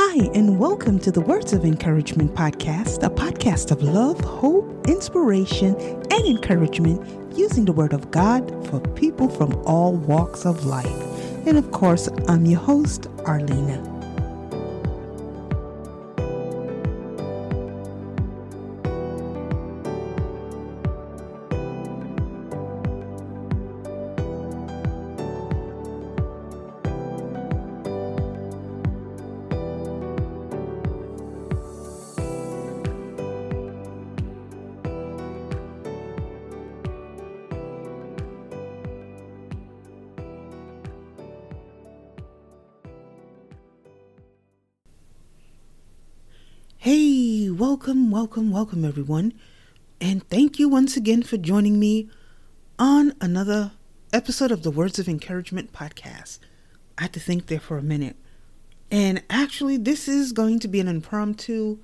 Hi, and welcome to the Words of Encouragement podcast, a podcast of love, hope, inspiration, and encouragement using the Word of God for people from all walks of life. And of course, I'm your host, Arlena. Welcome, everyone. And thank you once again for joining me on another episode of the Words of Encouragement podcast. I had to think there for a minute. And actually, this is going to be an impromptu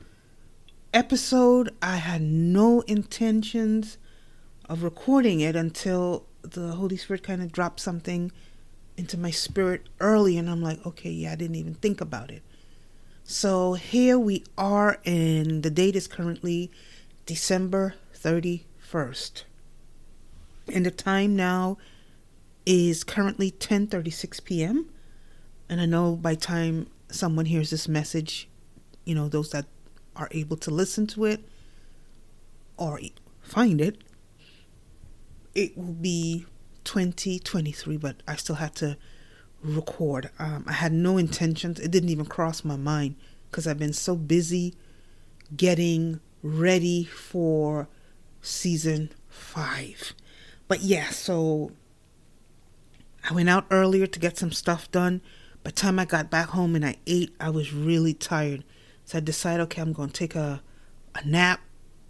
episode. I had no intentions of recording it until the Holy Spirit kind of dropped something into my spirit early. And I'm like, okay, yeah, I didn't even think about it. So here we are, and the date is currently December 31st. And the time now is currently 10:36 p.m. And I know by time someone hears this message, you know, those that are able to listen to it or find it, it will be 2023, but I still have to record. Um, I had no intentions. It didn't even cross my mind because I've been so busy getting ready for season five. But yeah, so I went out earlier to get some stuff done. By the time I got back home and I ate, I was really tired. So I decided, okay, I'm going to take a, a nap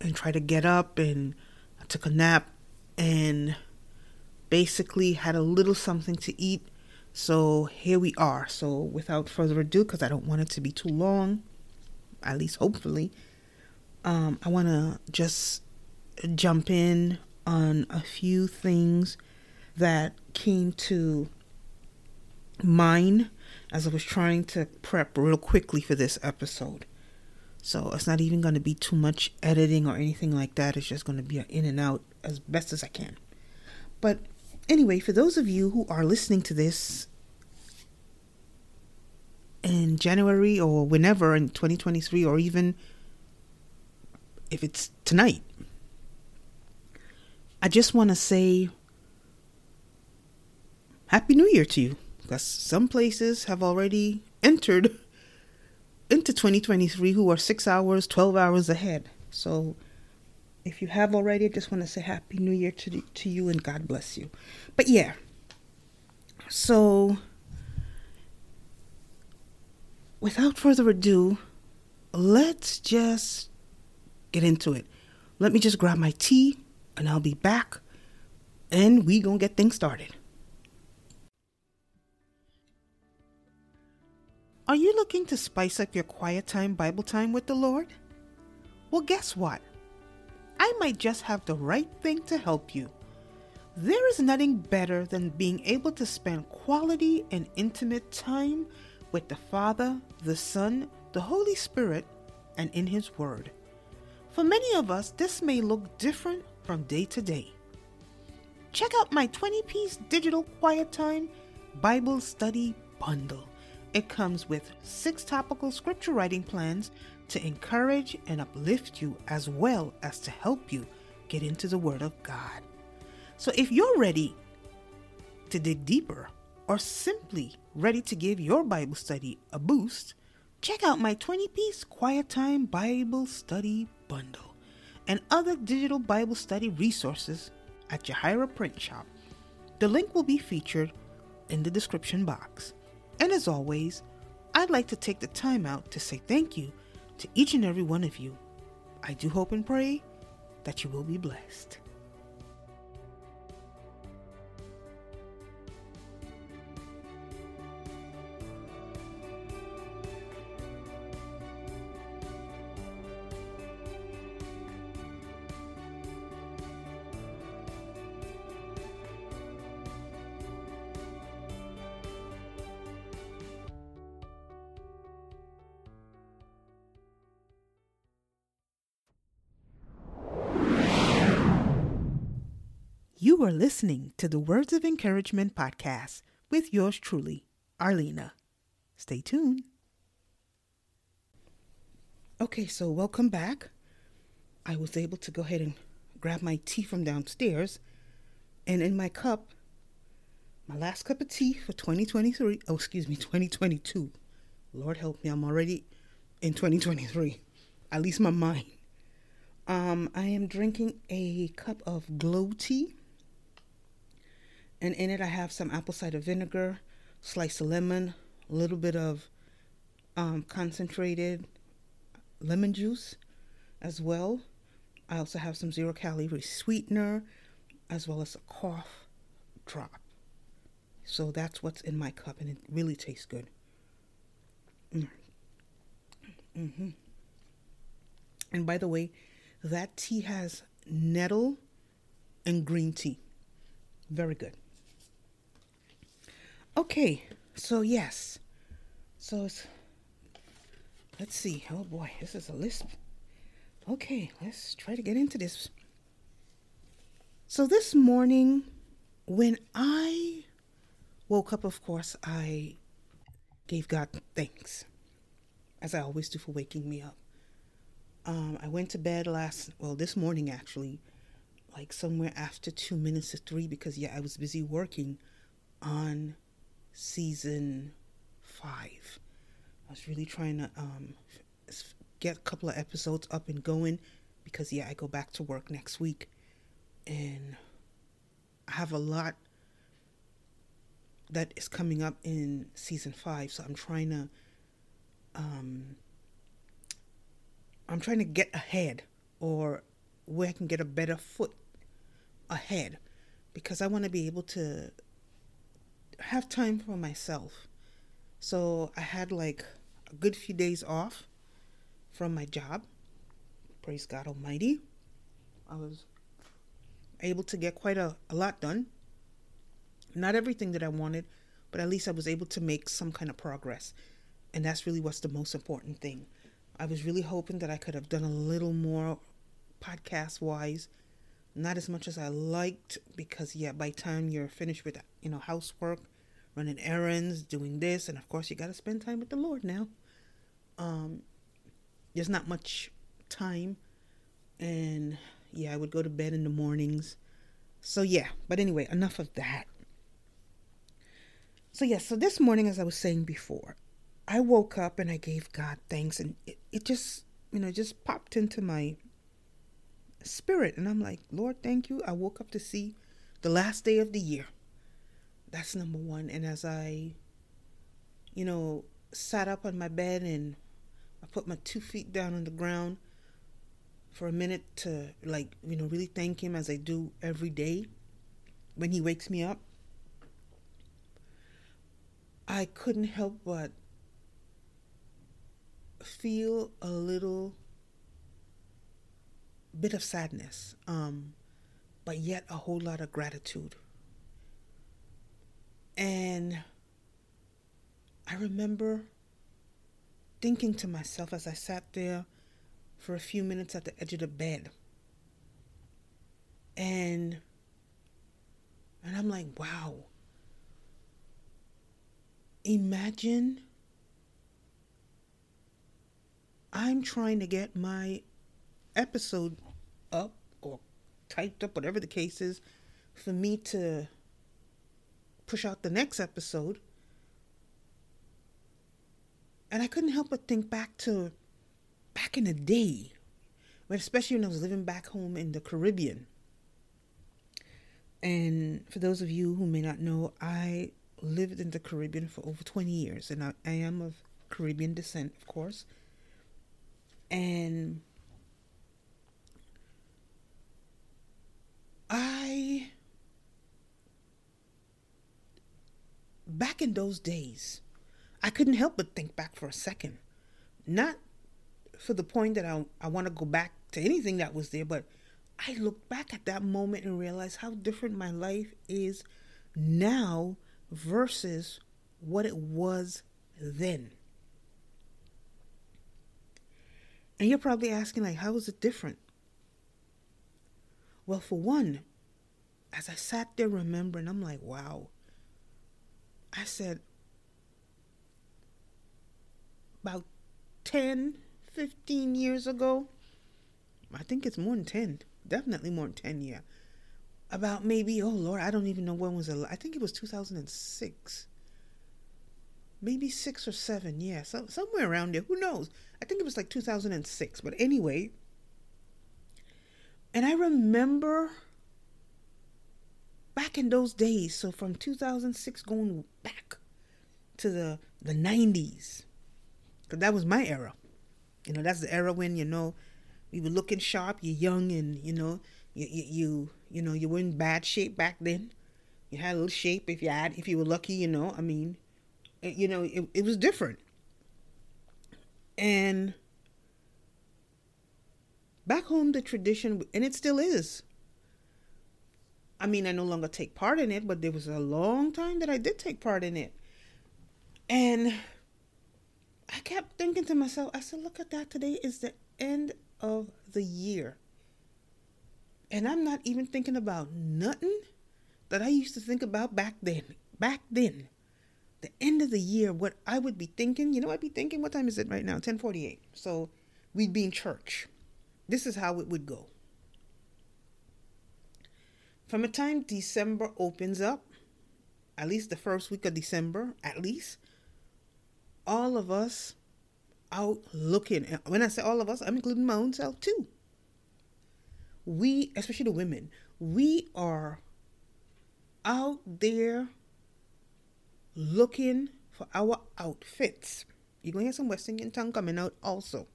and try to get up. And I took a nap and basically had a little something to eat so here we are. So without further ado, because I don't want it to be too long, at least hopefully, um, I want to just jump in on a few things that came to mind as I was trying to prep real quickly for this episode. So it's not even going to be too much editing or anything like that. It's just going to be in and out as best as I can. But anyway, for those of you who are listening to this in January or whenever in 2023, or even if it's tonight, I just want to say Happy New Year to you because some places have already entered into 2023 who are six hours, 12 hours ahead. So if you have already, I just want to say Happy New Year to, to you and God bless you. But yeah, so without further ado, let's just get into it. Let me just grab my tea and I'll be back and we to get things started. Are you looking to spice up your quiet time Bible time with the Lord? Well, guess what? I might just have the right thing to help you. There is nothing better than being able to spend quality and intimate time with the Father, the Son, the Holy Spirit, and in His Word. For many of us, this may look different from day to day. Check out my 20 piece digital quiet time Bible study bundle. It comes with six topical scripture writing plans to encourage and uplift you as well as to help you get into the Word of God. So if you're ready to dig deeper or simply ready to give your Bible study a boost, check out my 20 piece Quiet Time Bible Study Bundle and other digital Bible study resources at JeHireh Print Shop. The link will be featured in the description box. And as always, I'd like to take the time out to say thank you to each and every one of you. I do hope and pray that you will be blessed. Are listening to the Words of Encouragement podcast with yours truly, Arlena. Stay tuned. Okay, so welcome back. I was able to go ahead and grab my tea from downstairs, and in my cup, my last cup of tea for 2023. Oh, excuse me, 2022. Lord help me, I'm already in 2023. At least my mind. Um, I am drinking a cup of glow tea. And in it, I have some apple cider vinegar, slice of lemon, a little bit of um, concentrated lemon juice as well. I also have some zero calorie sweetener as well as a cough drop. So that's what's in my cup, and it really tastes good. Mm. hmm And by the way, that tea has nettle and green tea. Very good. Okay, so yes. So it's, let's see. Oh boy, this is a list. Okay, let's try to get into this. So this morning, when I woke up, of course, I gave God thanks, as I always do for waking me up. Um, I went to bed last, well, this morning actually, like somewhere after two minutes to three, because yeah, I was busy working on season five. I was really trying to um, get a couple of episodes up and going because yeah, I go back to work next week and I have a lot that is coming up in season five. So I'm trying to um I'm trying to get ahead or where I can get a better foot ahead because I want to be able to have time for myself. So I had like a good few days off from my job. Praise God Almighty. I was able to get quite a, a lot done. Not everything that I wanted, but at least I was able to make some kind of progress. And that's really what's the most important thing. I was really hoping that I could have done a little more podcast wise. Not as much as I liked because yeah, by time you're finished with you know housework, running errands, doing this, and of course you got to spend time with the Lord now. Um, there's not much time, and yeah, I would go to bed in the mornings. So yeah, but anyway, enough of that. So yeah, so this morning, as I was saying before, I woke up and I gave God thanks, and it, it just you know just popped into my spirit, and I'm like, Lord, thank you. I woke up to see the last day of the year. That's number one. And as I, you know, sat up on my bed and I put my two feet down on the ground for a minute to, like, you know, really thank Him as I do every day when He wakes me up, I couldn't help but feel a little bit of sadness, um, but yet a whole lot of gratitude. And I remember thinking to myself as I sat there for a few minutes at the edge of the bed. And and I'm like, wow. Imagine I'm trying to get my episode up or typed up, whatever the case is, for me to push out the next episode. And I couldn't help but think back to back in the day, but especially when I was living back home in the Caribbean. And for those of you who may not know, I lived in the Caribbean for over 20 years, and I, I am of Caribbean descent, of course. And I back in those days, I couldn't help but think back for a second. Not for the point that I, I want to go back to anything that was there, but I look back at that moment and realize how different my life is now versus what it was then. And you're probably asking, like, how is it different? Well, for one, as I sat there remembering, I'm like, wow. I said, about 10, 15 years ago, I think it's more than 10, definitely more than 10 years. About maybe, oh Lord, I don't even know when was it. I think it was 2006. Maybe six or seven, yeah, so, somewhere around there. Who knows? I think it was like 2006. But anyway, and I remember back in those days, so from 2006 going back to the, the 90s, because that was my era. You know, that's the era when, you know, we were looking sharp, you're young and, you know, you, you, you, you know, you were in bad shape back then. You had a little shape if you had, if you were lucky, you know, I mean, it, you know, it, it was different. And back home, the tradition, and it still is. I mean, I no longer take part in it, but there was a long time that I did take part in it. And I kept thinking to myself, I said, look at that. Today is the end of the year. And I'm not even thinking about nothing that I used to think about back then. Back then. The end of the year, what I would be thinking, you know, I'd be thinking, what time is it right now? 1048. So we'd be in church. This is how it would go. From the time December opens up, at least the first week of December, at least, all of us out looking. When I say all of us, I'm including my own self too. We, especially the women, we are out there looking for our outfits. You're going to hear some West Indian tongue coming out also.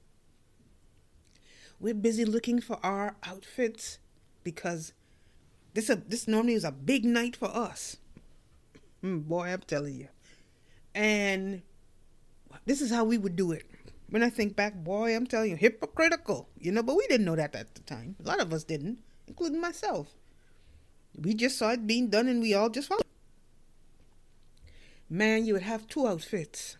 We're busy looking for our outfits because this a this normally is a big night for us. Mm, boy, I'm telling you. And this is how we would do it. When I think back, boy, I'm telling you, hypocritical, you know, but we didn't know that at the time. A lot of us didn't, including myself. We just saw it being done and we all just followed. Man, you would have two outfits.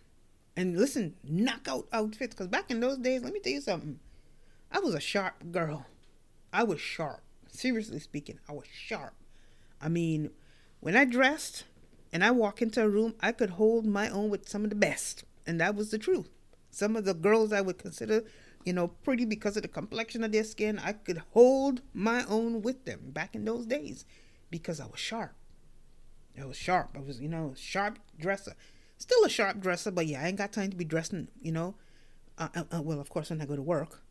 And listen, knockout outfits. Because back in those days, let me tell you something. I was a sharp girl. I was sharp. Seriously speaking, I was sharp. I mean, when I dressed and I walk into a room, I could hold my own with some of the best. And that was the truth. Some of the girls I would consider, you know, pretty because of the complexion of their skin, I could hold my own with them back in those days because I was sharp. I was sharp. I was, you know, sharp dresser. Still a sharp dresser, but yeah, I ain't got time to be dressing, you know. Uh, uh, uh well, of course, when I go to work.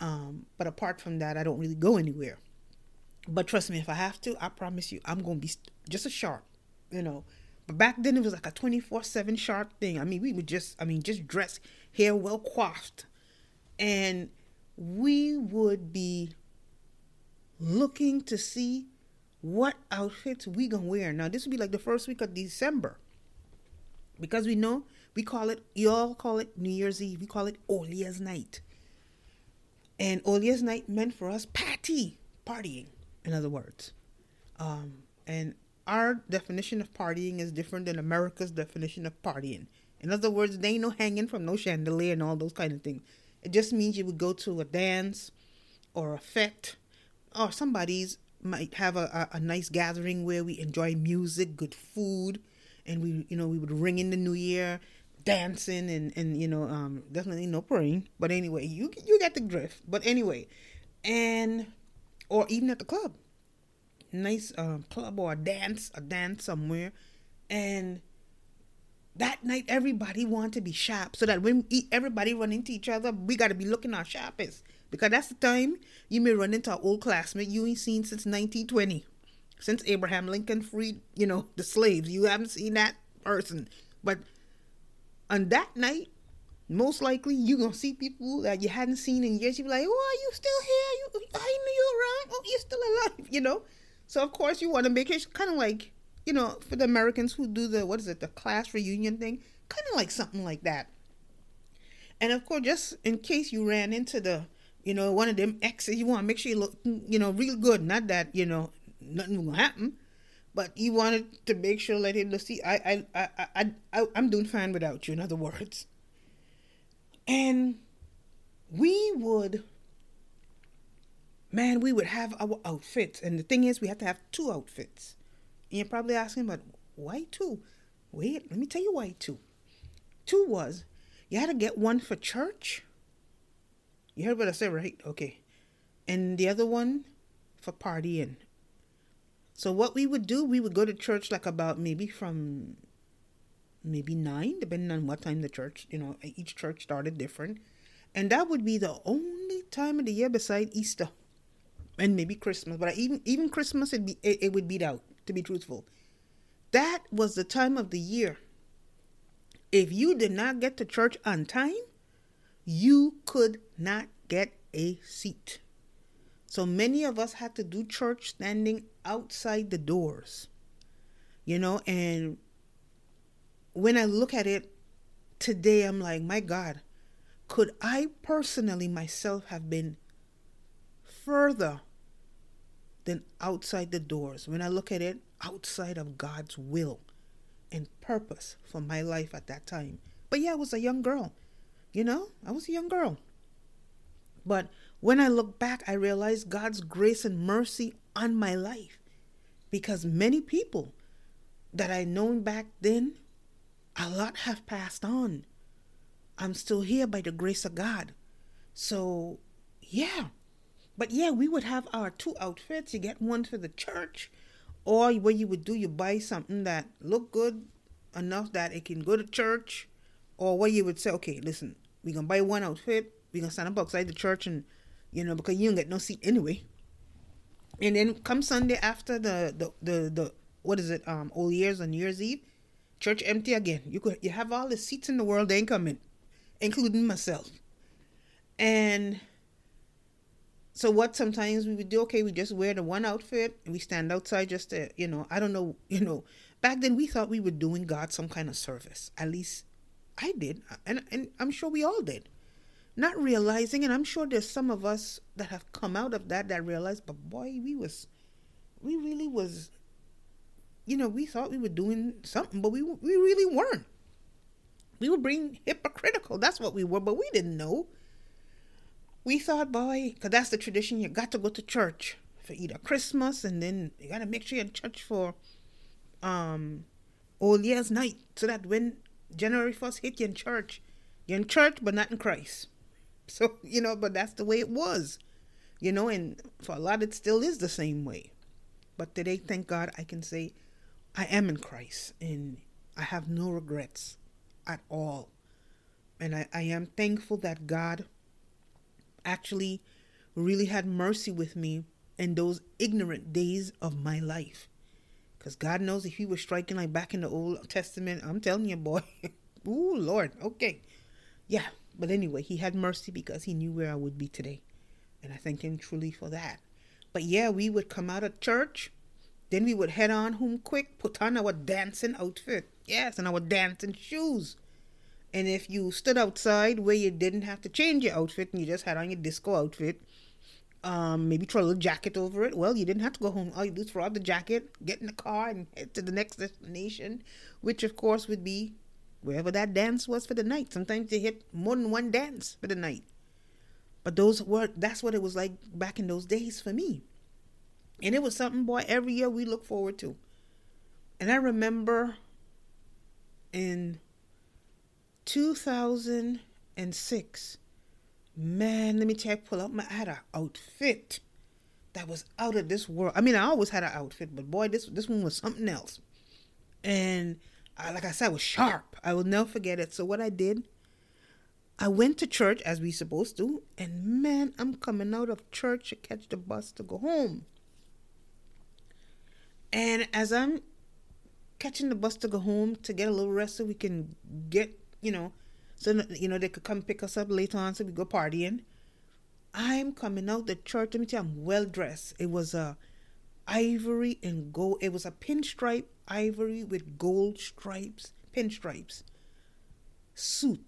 Um, but apart from that, I don't really go anywhere. But trust me, if I have to, I promise you, I'm to be just a sharp, you know. But back then it was like a 24 7 sharp thing. I mean, we would just, I mean, just dress, hair well coiffed. And we would be looking to see what outfits we gonna wear. Now this would be like the first week of December. Because we know we call it you all call it New Year's Eve. We call it Old Year's Night. And Old Year's Night meant for us party, partying, in other words. Um, and our definition of partying is different than America's definition of partying. In other words, they ain't no hanging from no chandelier and all those kind of things. It just means you would go to a dance or a fete or somebody's might have a, a, a nice gathering where we enjoy music, good food, and we you know we would ring in the new year dancing and and you know um definitely no praying but anyway you you get the drift. But anyway and or even at the club. Nice um, club or a dance, a dance somewhere, and that night everybody want to be sharp so that when everybody run into each other, we got to be looking our sharpest because that's the time you may run into an old classmate you ain't seen since 1920, since Abraham Lincoln freed you know the slaves. You haven't seen that person, but on that night most likely you're gonna see people that you hadn't seen in years. You be like, "Oh, are you still here? You, I knew you were around. Oh, you're still alive." You know, so of course you want to make it kind of like, you know, for the Americans who do the what is it, the class reunion thing, kind of like something like that. And of course, just in case you ran into the, you know, one of them exes, you want to make sure you look, you know, real good. Not that you know nothing will happen, but he wanted to make sure let him see. I, I, I, I, I, I'm doing fine without you. In other words, and we would man, we would have our outfits. And the thing is, we had to have two outfits. And you're probably asking, but why two? Wait, let me tell you why two. Two was you had to get one for church. You heard what I said, right? Okay. And the other one for partying. So what we would do, we would go to church like about maybe from maybe nine, depending on what time the church, you know, each church started different. And that would be the only time of the year beside Easter and maybe Christmas. But even even Christmas, it'd be it, it would beat out. To be truthful, that was the time of the year. If you did not get to church on time, you could not get a seat. So many of us had to do church standing outside the doors. You know, and when I look at it today, I'm like, my God, could I personally myself have been further than outside the doors? When I look at it, outside of God's will and purpose for my life at that time. But yeah, I was a young girl. You know, I was a young girl. But when I look back, I realize God's grace and mercy on my life because many people that I known back then, a lot have passed on. I'm still here by the grace of God. So, yeah. But yeah, we would have our two outfits. You get one for the church, or what you would do, you buy something that look good enough that it can go to church, or what you would say, okay, listen, we gonna buy one outfit, we gonna stand up outside the church, and you know because you don't get no seat anyway. And then come Sunday after the the the, the what is it um Old Year's on New Year's Eve, church empty again. You could you have all the seats in the world, they ain't coming, including myself. And so what sometimes we would do, okay, we just wear the one outfit and we stand outside just to, you know, I don't know, you know, back then we thought we were doing God some kind of service. At least I did. And, and I'm sure we all did. Not realizing, and I'm sure there's some of us that have come out of that that realized, but boy, we was, we really was, you know, we thought we were doing something, but we, we really weren't. We were being hypocritical. That's what we were, but we didn't know we thought, boy, because that's the tradition. You got to go to church for either Christmas, and then you got to make sure you're in church for um Old Year's night, so that when January first hit, you in church. You're in church, but not in Christ. So you know, but that's the way it was, you know. And for a lot, it still is the same way. But today, thank God, I can say I am in Christ, and I have no regrets at all. And I, I am thankful that God actually really had mercy with me in those ignorant days of my life. Because God knows if He was striking like back in the Old Testament, I'm telling you, boy. Ooh, Lord. Okay. Yeah. But anyway, He had mercy because He knew where I would be today. And I thank Him truly for that. But yeah, we would come out of church. Then we would head on home quick, put on our dancing outfit. Yes, and our dancing shoes. And if you stood outside where you didn't have to change your outfit and you just had on your disco outfit, um, maybe throw a little jacket over it, well, you didn't have to go home. All you do is throw out the jacket, get in the car, and head to the next destination, which of course would be wherever that dance was for the night. Sometimes they hit more than one dance for the night. But those were that's what it was like back in those days for me. And it was something, boy, every year we look forward to. And I remember in 2006. Man, let me you, pull up my I had an outfit that was out of this world. I mean, I always had an outfit, but boy, this this one was something else. And I, like I said, I was sharp. I will never forget it. So what I did, I went to church as we supposed to, and man, I'm coming out of church to catch the bus to go home. And as I'm catching the bus to go home to get a little rest so we can get you know, so you know they could come pick us up later on, so we go partying. I'm coming out the church. Let me tell you, I'm well dressed. It was a ivory and gold. It was a pinstripe ivory with gold stripes, pinstripes suit.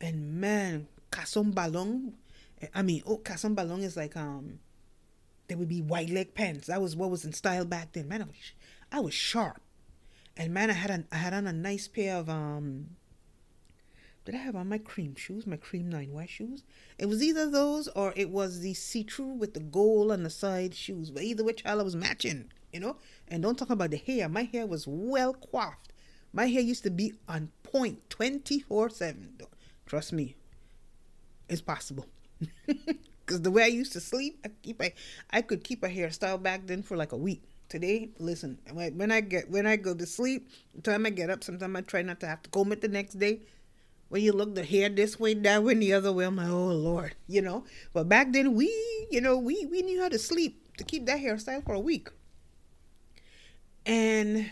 And man, Casson Ballon. I mean, oh, Casson Ballon is like um, there would be white leg pants. That was what was in style back then. Man, I was, I was sharp, and man, I had a, I had on a nice pair of um, did I have on my cream shoes, my cream nine white shoes? It was either those or it was the see through with the gold on the side shoes. But either which, I was matching, you know. And don't talk about the hair. My hair was well coiffed. My hair used to be on point 24 7. Trust me, it's possible. Because the way I used to sleep, I keep a, I could keep a hairstyle back then for like a week. Today, listen, when I get when I go to sleep, the time I get up, sometimes I try not to have to comb it the next day. When you look the hair this way, that way, and the other way, I'm like, oh Lord, you know. But back then, we, you know, we we knew how to sleep to keep that hairstyle for a week. And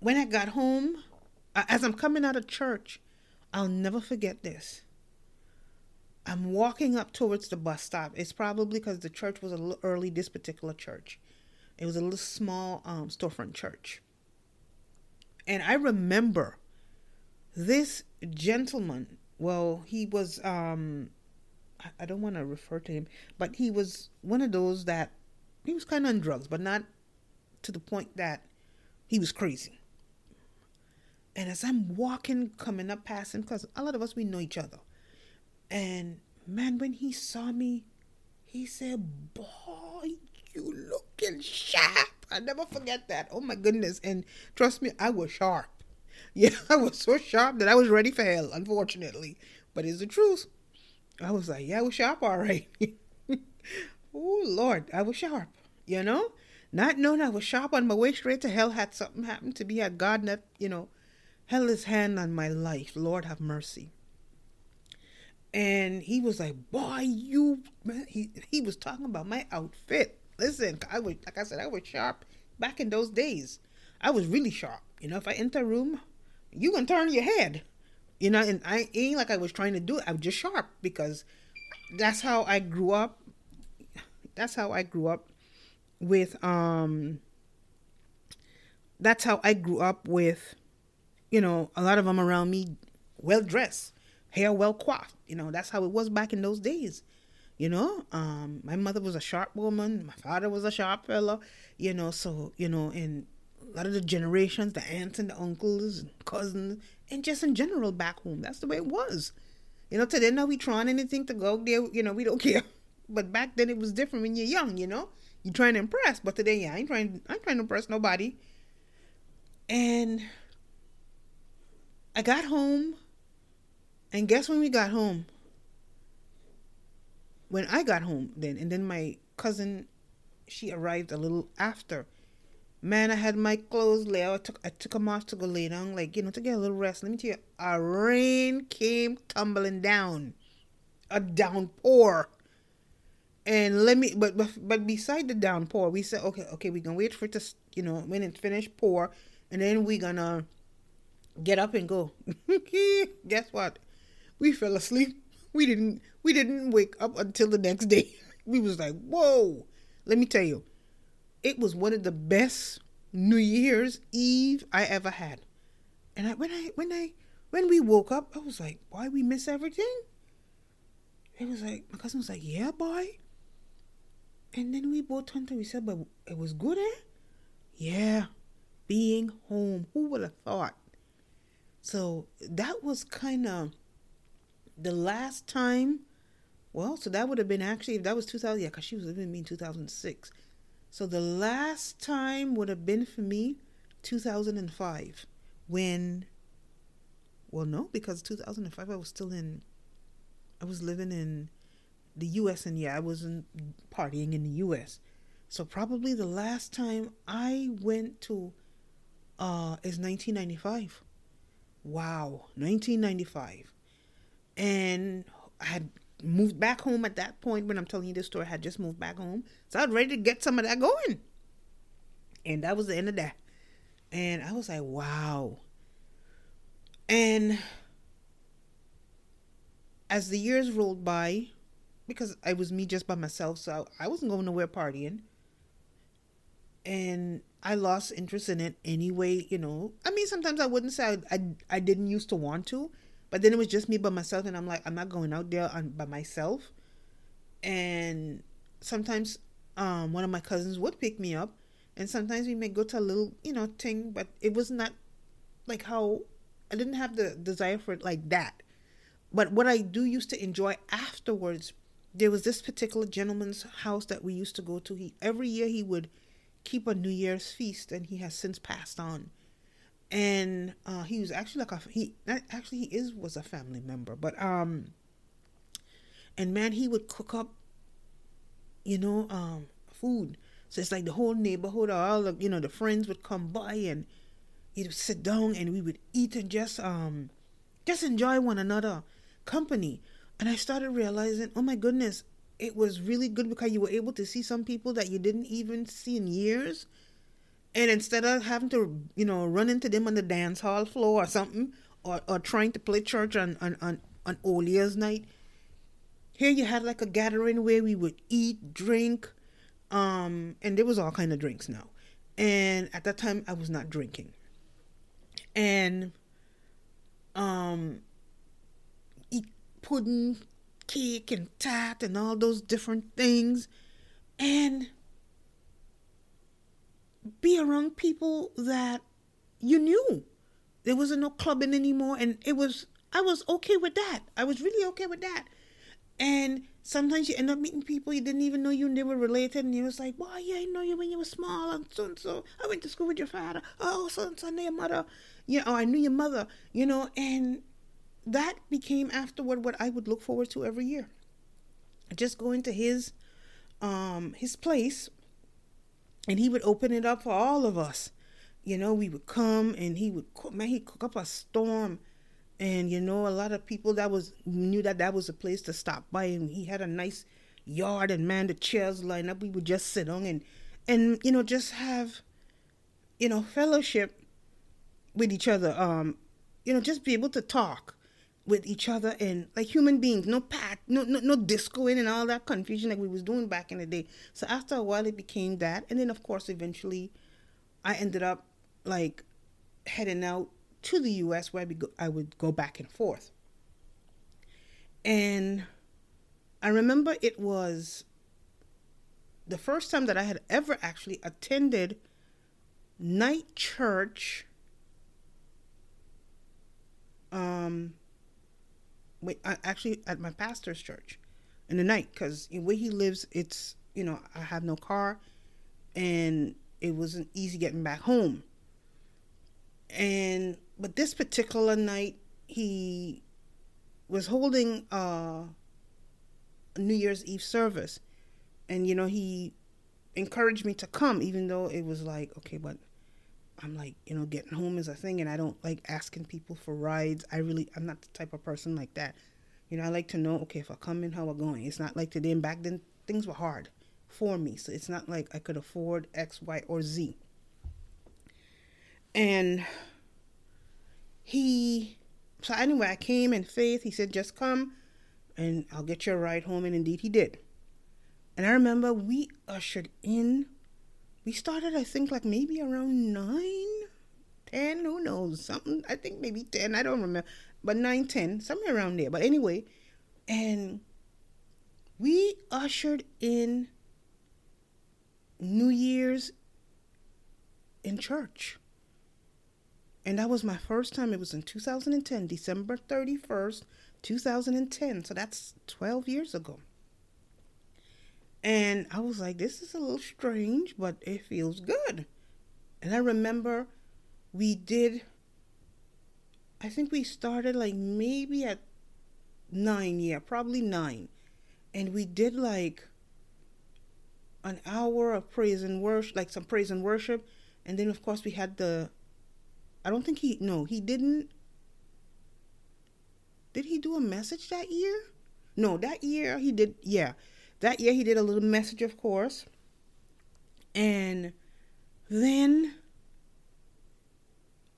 when I got home, as I'm coming out of church, I'll never forget this. I'm walking up towards the bus stop. It's probably because the church was a little early, this particular church. It was a little small um, storefront church. And I remember this gentleman, well, he was, um, I don't want to refer to him, but he was one of those that he was kind of on drugs, but not to the point that he was crazy. And as I'm walking, coming up past him, because a lot of us, we know each other. And man, when he saw me, he said, Boy, you looking sharp. I never forget that. Oh my goodness. And trust me, I was sharp. Yeah, I was so sharp that I was ready for hell, unfortunately. But it's the truth. I was like, yeah, I was sharp, all right. oh, Lord, I was sharp, you know? Not knowing I was sharp on my way straight to hell had something happened to me, had God not, you know, held his hand on my life. Lord have mercy. And he was like, boy, you, man, he, he was talking about my outfit. Listen, I was, like I said, I was sharp back in those days. I was really sharp. You know, if I enter a room, you can turn your head. You know, and I ain't like I was trying to do it. I was just sharp because that's how I grew up. That's how I grew up with um that's how I grew up with you know, a lot of them around me well dressed, hair well coiffed. You know, that's how it was back in those days. You know, um, my mother was a sharp woman, my father was a sharp fellow, you know, so, you know, and a lot of the generations, the aunts and the uncles and cousins, and just in general back home, that's the way it was. You know, today now we trying anything to go there, you know, we don't care. But back then it was different when you're young, you know. You're trying to impress, but today, yeah, I ain't trying I ain't trying to impress nobody. And I got home, and guess when we got home? When I got home, then, and then my cousin, she arrived a little after. Man, I had my clothes laid. I took, I took them off to go lay down, like, you know, to get a little rest. Let me tell you, a rain came tumbling down. A downpour. And let me, but, but but beside the downpour, we said, okay, okay, we can wait for it to, you know, when it finish pour, and then we gonna get up and go. Guess what? We fell asleep. We didn't we didn't wake up until the next day. We was like, whoa. Let me tell you, it was one of the best New Year's Eve I ever had. And I, when I when I when we woke up, I was like, why we miss everything? It was like my cousin was like, yeah, boy. And then we both turned to we said, but it was good, eh? Yeah, being home. Who would have thought? So that was kind of the last time. Well, so that would have been actually, if that was 2000, yeah, because she was living with me in 2006. So the last time would have been for me 2005 when, well, no, because 2005 I was still in, I was living in the US and yeah, I wasn't partying in the US. So probably the last time I went to uh is 1995. Wow, 1995. And I had moved back home at that point when I'm telling you this story. I had just moved back home. So I was ready to get some of that going. And that was the end of that. And I was like, wow. And as the years rolled by, because I was me just by myself, so I wasn't going nowhere partying. And I lost interest in it anyway, you know. I mean, sometimes I wouldn't say I, I, I didn't used to want to, but then it was just me by myself, and I'm like, I'm not going out there on, by myself. And sometimes um, one of my cousins would pick me up, and sometimes we may go to a little, you know, thing, but it was not like how I didn't have the desire for it like that. But what I do used to enjoy afterwards, there was this particular gentleman's house that we used to go to. He every year he would keep a New Year's feast, and he has since passed on. And uh, he was actually like a he actually he is was a family member, but um. And man, he would cook up, you know, um, food. So it's like the whole neighborhood, all the you know the friends would come by and you would sit down and we would eat and just um just enjoy one another company. And I started realizing, oh my goodness, it was really good because you were able to see some people that you didn't even see in years. And instead of having to, you know, run into them on the dance hall floor or something, or, or trying to play church on, on, on, on Old Year's night, here you had like a gathering where we would eat, drink, um, and there was all kind of drinks now. And at that time, I was not drinking. And um, eat pudding, cake, and tat, and all those different things, and be around people that you knew. There wasn't no clubbing anymore, and it was I was okay with that. I was really okay with that. And sometimes you end up meeting people you didn't even know you and they were related, and you was like, "Well, yeah, I know you when you were small, and so and so. I went to school with your father. Oh, so and so, I knew your mother. You know, I knew your mother. You know, and that became afterward what I would look forward to every year. Just going to his, um, his place, and he would open it up for all of us. You know, we would come, and he would man, he cook up a storm. And you know a lot of people that was knew that that was a place to stop by. And he had a nice yard and man the chairs lined up. We would just sit on and and you know just have you know fellowship with each other. Um you know just be able to talk with each other and like human beings no pat no no, no discoing and all that confusion like we was doing back in the day so after a while it became that and then of course eventually i ended up like heading out to the US where I would go back and forth. And I remember it was the first time that I had ever actually attended night church. Um, actually at my pastor's church in the night because where he lives, it's you know I have no car, and it wasn't easy getting back home. And but this particular night, he was holding uh, a New Year's Eve service, and you know he encouraged me to come, even though it was like okay, but I'm like you know getting home is a thing, and I don't like asking people for rides. I really I'm not the type of person like that. You know, I like to know okay if I come in, how I'm going. It's not like today and back then things were hard for me, so it's not like I could afford X, Y, or Z. And he so anyway i came in faith he said just come and i'll get you a ride home and indeed he did and i remember we ushered in we started i think like maybe around nine ten who knows something i think maybe ten i don't remember but nine ten somewhere around there but anyway and we ushered in new year's in church and that was my first time. It was in 2010, December 31st, 2010. So that's 12 years ago. And I was like, this is a little strange, but it feels good. And I remember we did, I think we started like maybe at nine, yeah, probably nine. And we did like an hour of praise and worship, like some praise and worship. And then, of course, we had the I don't think he no, he didn't Did he do a message that year? No, that year he did yeah. That year he did a little message of course. And then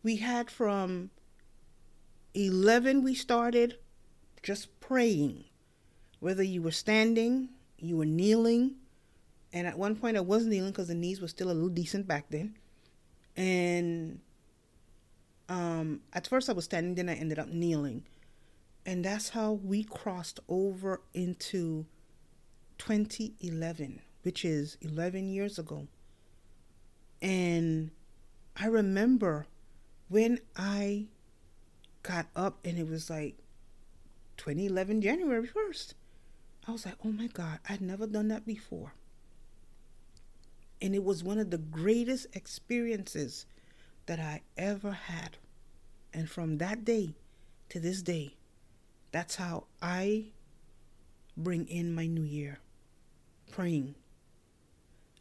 we had from 11 we started just praying. Whether you were standing, you were kneeling, and at one point I was kneeling because the knees were still a little decent back then. And um, at first I was standing, then I ended up kneeling. And that's how we crossed over into 2011, which is 11 years ago. And I remember when I got up and it was like 2011 January 1st. I was like, oh my God, I'd never done that before. And it was one of the greatest experiences that I ever had. And from that day to this day, that's how I bring in my new year praying.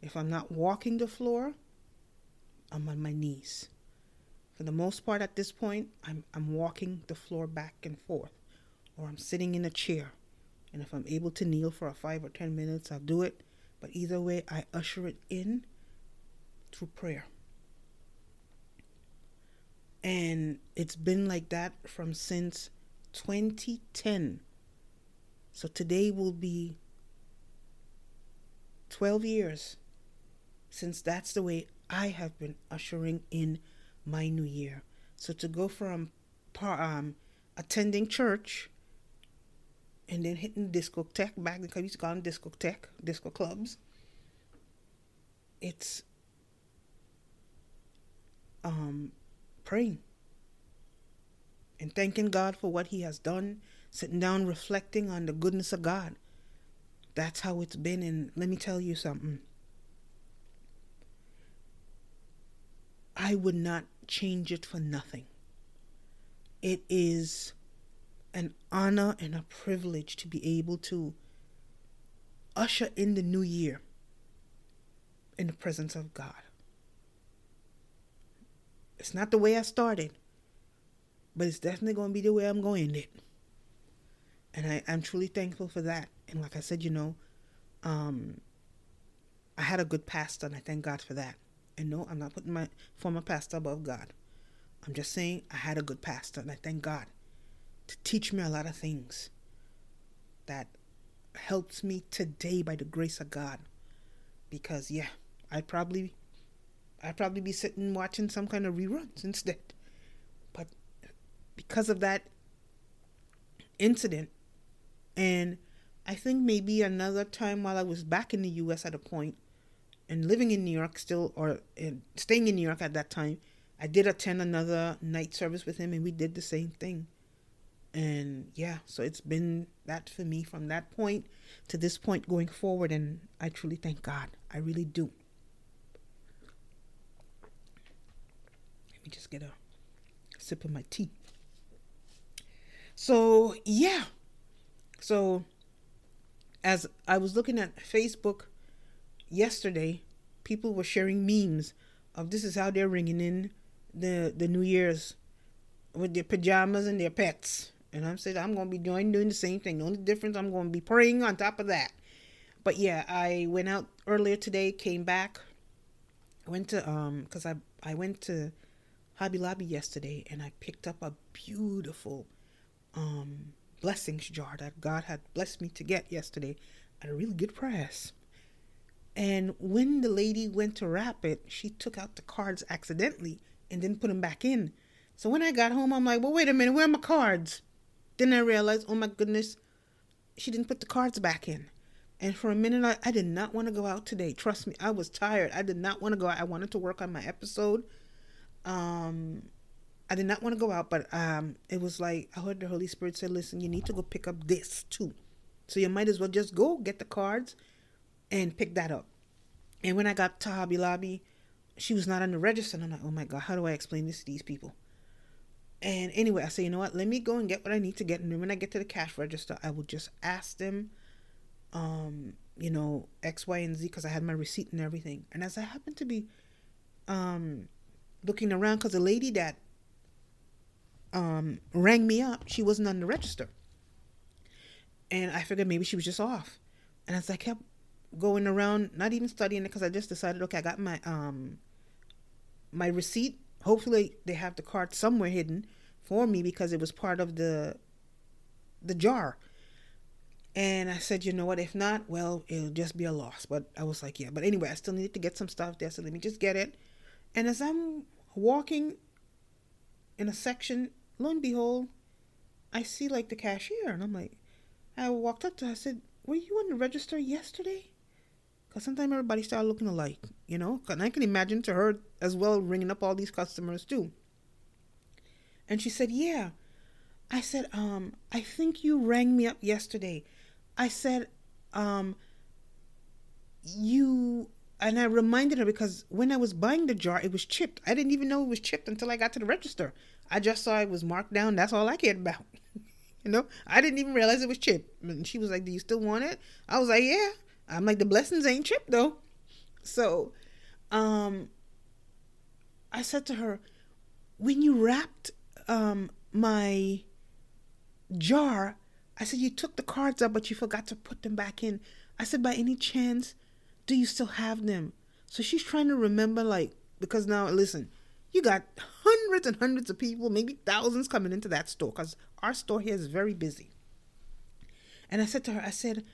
If I'm not walking the floor, I'm on my knees. For the most part at this point, I'm, I'm walking the floor back and forth, or I'm sitting in a chair. And if I'm able to kneel for a five or ten minutes, I'll do it. But either way, I usher it in through prayer. And it's been like that from since 2010. So today will be 12 years since that's the way I have been ushering in my new year. So to go from um, attending church and then hitting discotheque back then, we used to call them disco clubs. It's um, praying and thanking God for what He has done, sitting down reflecting on the goodness of God. That's how it's been. And let me tell you something. I would not change it for nothing. It is an honor and a privilege to be able to usher in the new year in the presence of God. It's not the way I started, but it's definitely going to be the way I'm going it. And I, I'm truly thankful for that. And like I said, you know, um, I had a good pastor, and I thank God for that. And no, I'm not putting my former pastor above God. I'm just saying I had a good pastor, and I thank God to teach me a lot of things that helps me today by the grace of God. Because yeah, I probably I'd probably be sitting watching some kind of reruns instead. But because of that incident, and I think maybe another time while I was back in the US at a point and living in New York still, or staying in New York at that time, I did attend another night service with him and we did the same thing. And yeah, so it's been that for me from that point to this point going forward. And I truly thank God. I really do. Let me just get a sip of my tea. So, yeah. So, as I was looking at Facebook yesterday, people were sharing memes of this is how they're ringing in the the New Year's with their pajamas and their pets. And I'm saying I'm going to be doing doing the same thing. The only difference I'm going to be praying on top of that. But yeah, I went out earlier today, came back, went to um because I I went to Hobby Lobby yesterday and I picked up a beautiful um, blessings jar that God had blessed me to get yesterday at a really good price. And when the lady went to wrap it, she took out the cards accidentally and didn't put them back in. So when I got home, I'm like, well, wait a minute, where are my cards? Then I realized, oh my goodness, she didn't put the cards back in. And for a minute, I, I did not want to go out today. Trust me, I was tired. I did not want to go out. I wanted to work on my episode um I did not want to go out, but um it was like I heard the Holy Spirit say, Listen, you need to go pick up this too. So you might as well just go get the cards and pick that up. And when I got to Hobby Lobby, she was not on the register. And I'm like, oh my God, how do I explain this to these people? And anyway, I say, you know what? Let me go and get what I need to get. And then when I get to the cash register, I will just ask them, um, you know, X, Y, and Z because I had my receipt and everything. And as I happened to be um, looking around because the lady that um, rang me up, she wasn't on the register. And I figured maybe she was just off. And as I kept going around, not even studying it because I just decided, okay, I got my um my receipt. Hopefully they have the card somewhere hidden for me because it was part of the the jar. And I said, you know what, if not, well, it'll just be a loss. But I was like, yeah. But anyway, I still needed to get some stuff there, so let me just get it. And as I'm walking in a section, lo and behold, I see like the cashier, and I'm like, I walked up to her. I said, "Were you on the register yesterday?" Because sometimes everybody start looking alike, you know. And I can imagine to her as well ringing up all these customers too. And she said, "Yeah, I said, um, I think you rang me up yesterday. I said, um, you and I reminded her because when I was buying the jar, it was chipped. I didn't even know it was chipped until I got to the register. I just saw it was marked down. That's all I cared about. you know, I didn't even realize it was chipped. And she was like, "Do you still want it?" I was like, "Yeah." I'm like, "The blessings ain't chipped though." So, um, I said to her, "When you wrapped um my jar, I said you took the cards out, but you forgot to put them back in." I said, "By any chance?" Do you still have them? So she's trying to remember, like, because now, listen, you got hundreds and hundreds of people, maybe thousands coming into that store because our store here is very busy. And I said to her, I said,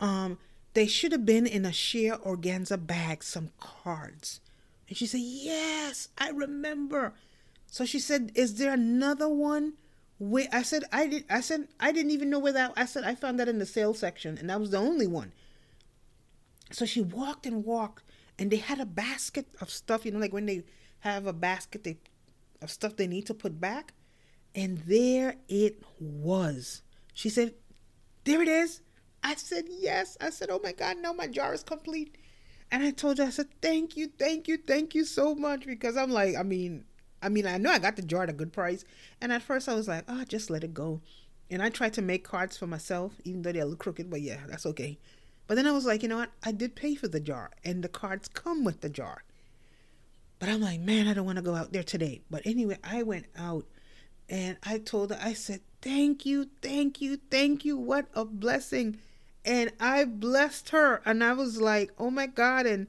um, they should have been in a sheer organza bag, some cards. And she said, Yes, I remember. So she said, Is there another one? Wait, I said I did I said I didn't even know where that I said I found that in the sales section and that was the only one. So she walked and walked, and they had a basket of stuff, you know, like when they have a basket they, of stuff they need to put back. And there it was. She said, There it is. I said, Yes. I said, Oh my God, now my jar is complete. And I told her, I said, Thank you, thank you, thank you so much. Because I'm like, I mean, I mean, I know I got the jar at a good price. And at first I was like, Oh, just let it go. And I tried to make cards for myself, even though they look crooked, but yeah, that's okay. But then I was like, you know what? I did pay for the jar, and the cards come with the jar. But I'm like, man, I don't want to go out there today. But anyway, I went out and I told her, I said, thank you, thank you, thank you. What a blessing. And I blessed her. And I was like, oh my God. And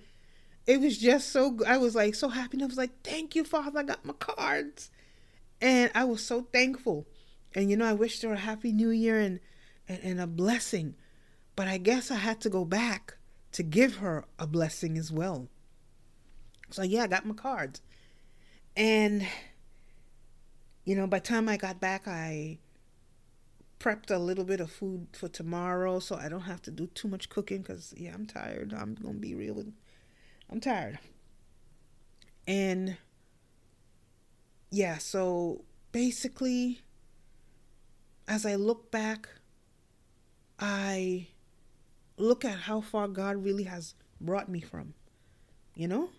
it was just so, I was like so happy. And I was like, thank you, Father. I got my cards. And I was so thankful. And, you know, I wished her a happy new year and, and, and a blessing. But I guess I had to go back to give her a blessing as well. So yeah, I got my cards. And you know, by the time I got back I prepped a little bit of food for tomorrow so I don't have to do too much cooking cuz yeah, I'm tired. I'm going to be real with I'm tired. And yeah, so basically as I look back I look at how far God really has brought me from. You know?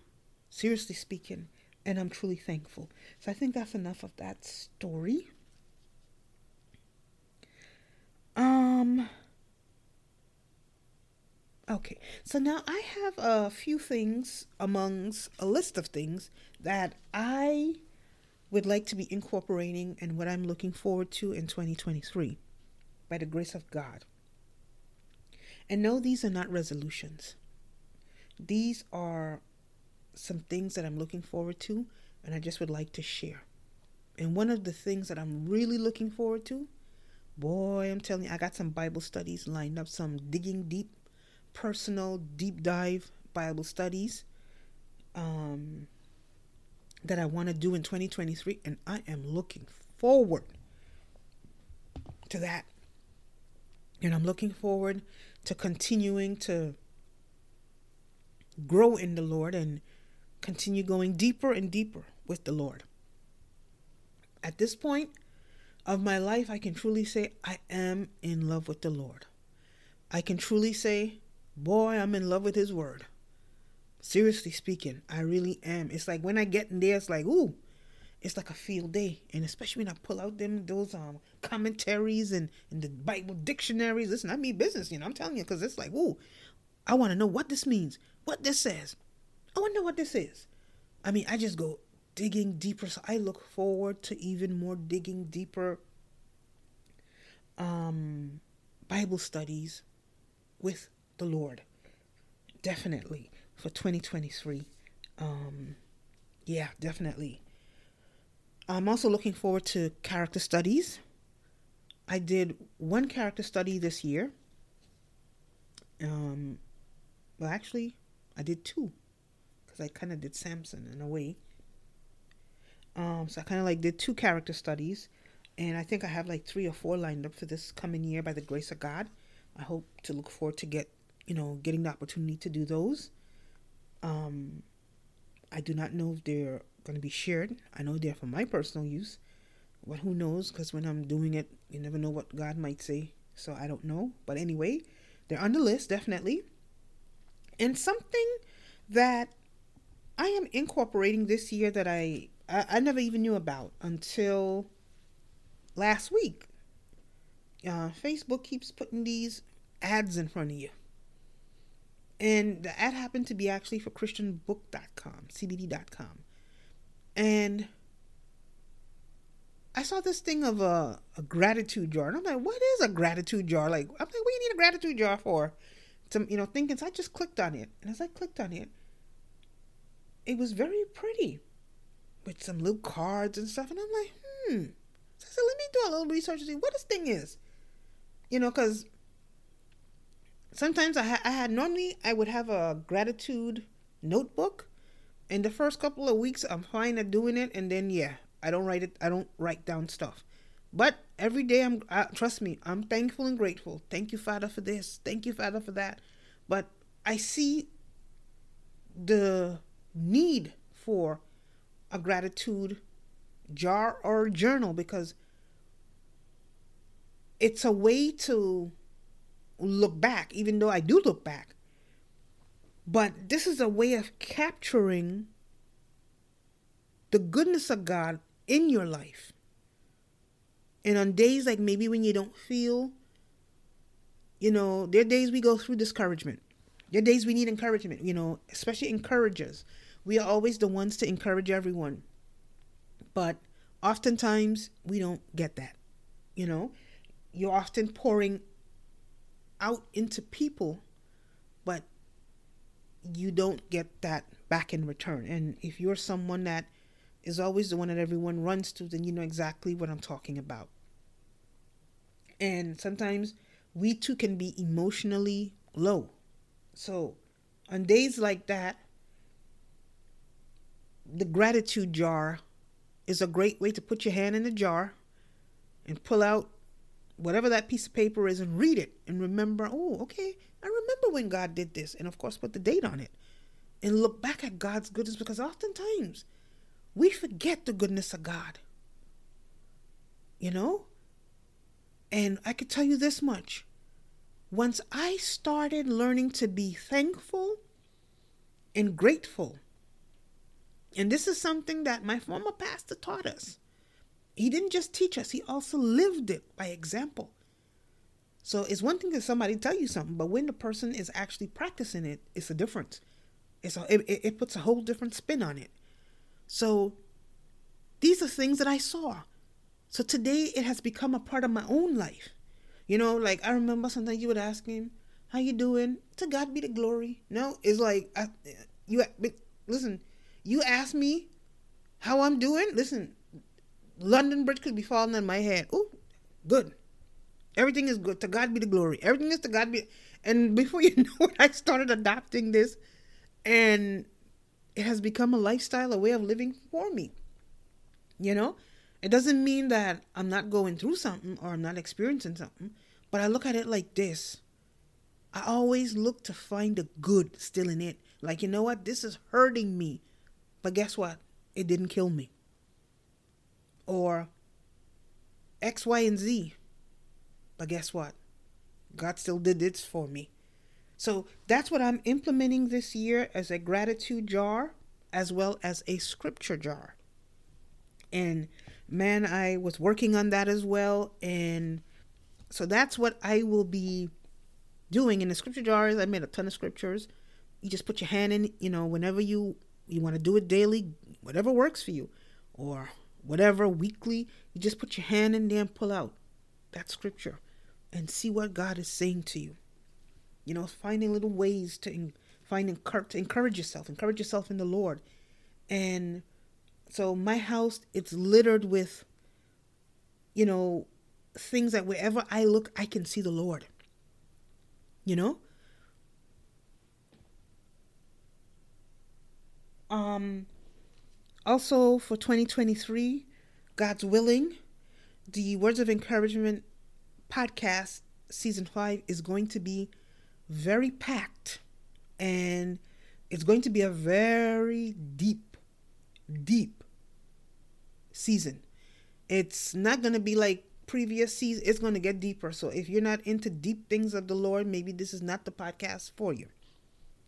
Seriously speaking. And I'm truly thankful. So I think that's enough of that story. Um Okay, so now I have a few things amongst a list of things that I would like to be incorporating and what I'm looking forward to in 2023 by the grace of God. And no, these are not resolutions. These are some things that I'm looking forward to and I just would like to share. And one of the things that I'm really looking forward to, boy, I'm telling you, I got some Bible studies lined up, some digging deep, personal, deep dive Bible studies um, that I want to do in 2023. And I am looking forward to that. And I'm looking forward to continuing to grow in the Lord and continue going deeper and deeper with the Lord. At this point of my life, I can truly say I am in love with the Lord. I can truly say, boy, I'm in love with His Word. Seriously speaking, I really am. It's like when I get in there, it's like, ooh, it's like a field day. And especially when I pull out them those um commentaries and, and the Bible dictionaries. Listen, I mean business, you know, I'm telling you, because it's like, ooh, I want to know what this means, what this says. I wonder what this is. I mean, I just go digging deeper. So I look forward to even more digging deeper um Bible studies with the Lord. Definitely for 2023. Um yeah, definitely. I'm also looking forward to character studies. I did one character study this year. Um, well, actually, I did two because I kind of did Samson in a way. Um, so I kind of like did two character studies, and I think I have like three or four lined up for this coming year by the grace of God. I hope to look forward to get you know getting the opportunity to do those. Um, I do not know if they're going to be shared. I know they're for my personal use. But who knows? Because when I'm doing it, you never know what God might say. So I don't know. But anyway, they're on the list, definitely. And something that I am incorporating this year that I, I, I never even knew about until last week. Uh, Facebook keeps putting these ads in front of you. And the ad happened to be actually for ChristianBook.com, CBD.com. And I saw this thing of a, a gratitude jar. And I'm like, what is a gratitude jar? Like, I'm like, what do you need a gratitude jar for? Some, you know, thinking, so I just clicked on it. And as I clicked on it, it was very pretty with some little cards and stuff. And I'm like, hmm. So I said, let me do a little research and see what this thing is. You know, because sometimes I, ha- I had normally I would have a gratitude notebook. In the first couple of weeks, I'm fine at doing it, and then yeah, I don't write it. I don't write down stuff. But every day, I'm trust me, I'm thankful and grateful. Thank you, Father, for this. Thank you, Father, for that. But I see the need for a gratitude jar or journal because it's a way to look back, even though I do look back. But this is a way of capturing the goodness of God in your life. And on days like maybe when you don't feel, you know, there are days we go through discouragement. There are days we need encouragement, you know, especially encouragers. We are always the ones to encourage everyone. But oftentimes we don't get that. You know, you're often pouring out into people, but you don't get that back in return. And if you're someone that is always the one that everyone runs to, then you know exactly what I'm talking about. And sometimes we too can be emotionally low. So on days like that, the gratitude jar is a great way to put your hand in the jar and pull out whatever that piece of paper is and read it and remember, oh, okay, I remember when God did this. And of course, put the date on it and look back at God's goodness because oftentimes we forget the goodness of God. You know? And I could tell you this much. Once I started learning to be thankful and grateful, and this is something that my former pastor taught us he didn't just teach us, he also lived it by example. So it's one thing that somebody tell you something, but when the person is actually practicing it, it's a difference. It's a, it, it puts a whole different spin on it. So these are things that I saw. So today it has become a part of my own life. You know, like I remember sometimes you would ask him, "How you doing?" To God be the glory. No, it's like I, you listen. You ask me how I'm doing. Listen, London Bridge could be falling on my head. Oh, good. Everything is good. To God be the glory. Everything is to God be. And before you know it, I started adopting this, and it has become a lifestyle, a way of living for me. You know, it doesn't mean that I'm not going through something or I'm not experiencing something, but I look at it like this. I always look to find the good still in it. Like, you know what? This is hurting me. But guess what? It didn't kill me or X, Y, and Z. But guess what? God still did this for me. So that's what I'm implementing this year as a gratitude jar as well as a scripture jar. And man, I was working on that as well. And so that's what I will be doing in the scripture jars. I made a ton of scriptures. You just put your hand in, you know, whenever you you want to do it daily, whatever works for you, or whatever weekly, you just put your hand in there and pull out that scripture and see what God is saying to you. You know, finding little ways to find to encourage yourself, encourage yourself in the Lord. And so my house, it's littered with, you know, things that wherever I look, I can see the Lord. You know? Um, also, for 2023, God's willing, the Words of Encouragement podcast season five is going to be very packed and it's going to be a very deep, deep season. It's not going to be like previous season, It's going to get deeper. So if you're not into deep things of the Lord, maybe this is not the podcast for you.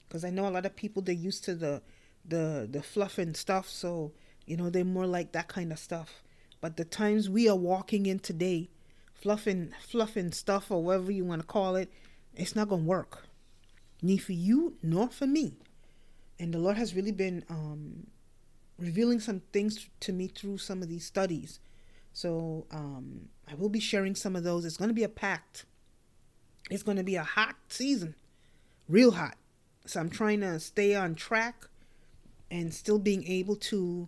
Because I know a lot of people they're used to the the the fluff and stuff, so you know they're more like that kind of stuff. But the times we are walking in today, fluffing fluffing stuff or whatever you want to call it, it's not gonna work. Neither for you nor for me. And the Lord has really been um, revealing some things to me through some of these studies. So um, I will be sharing some of those. It's going to be a packed. It's going to be a hot season, real hot. So I'm trying to stay on track and still being able to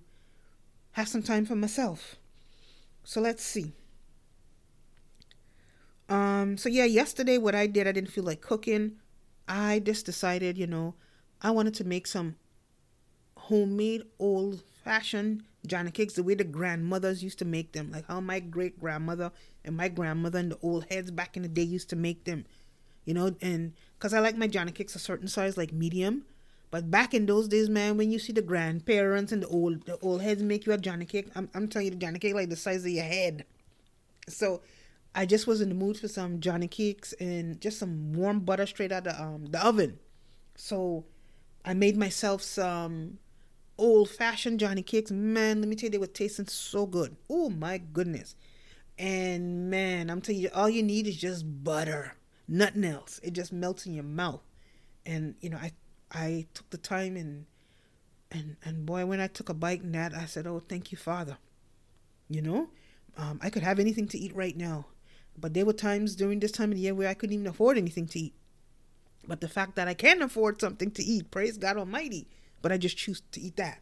have some time for myself. So let's see. Um, so yeah, yesterday what I did, I didn't feel like cooking. I just decided, you know, I wanted to make some homemade old fashioned Johnny cakes the way the grandmothers used to make them, like how my great grandmother and my grandmother and the old heads back in the day used to make them, you know. And because I like my Johnny cakes a certain size, like medium. But back in those days, man, when you see the grandparents and the old the old heads make you a Johnny cake, I'm I'm telling you the Johnny cake like the size of your head. So I just was in the mood for some Johnny cakes and just some warm butter straight out of um, the oven. So I made myself some old fashioned Johnny cakes. Man, let me tell you, they were tasting so good. Oh my goodness. And man, I'm telling you, all you need is just butter, nothing else. It just melts in your mouth. And you know, I I took the time and and and boy, when I took a bite in that, I said, "Oh, thank you, Father." You know, um, I could have anything to eat right now, but there were times during this time of the year where I couldn't even afford anything to eat. But the fact that I can afford something to eat, praise God Almighty, but I just choose to eat that.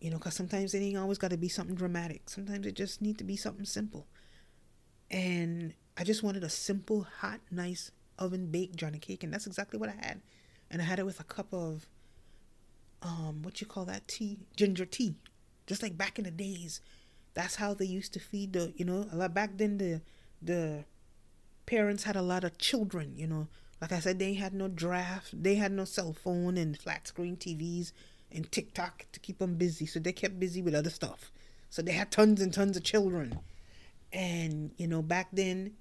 You know, because sometimes it ain't always got to be something dramatic. Sometimes it just need to be something simple. And I just wanted a simple, hot, nice oven baked Johnny cake, and that's exactly what I had. And I had it with a cup of, um, what you call that tea, ginger tea, just like back in the days. That's how they used to feed the, you know, a lot back then. The the parents had a lot of children, you know, like I said, they had no draft, they had no cell phone and flat screen TVs and TikTok to keep them busy. So they kept busy with other stuff. So they had tons and tons of children. And, you know, back then,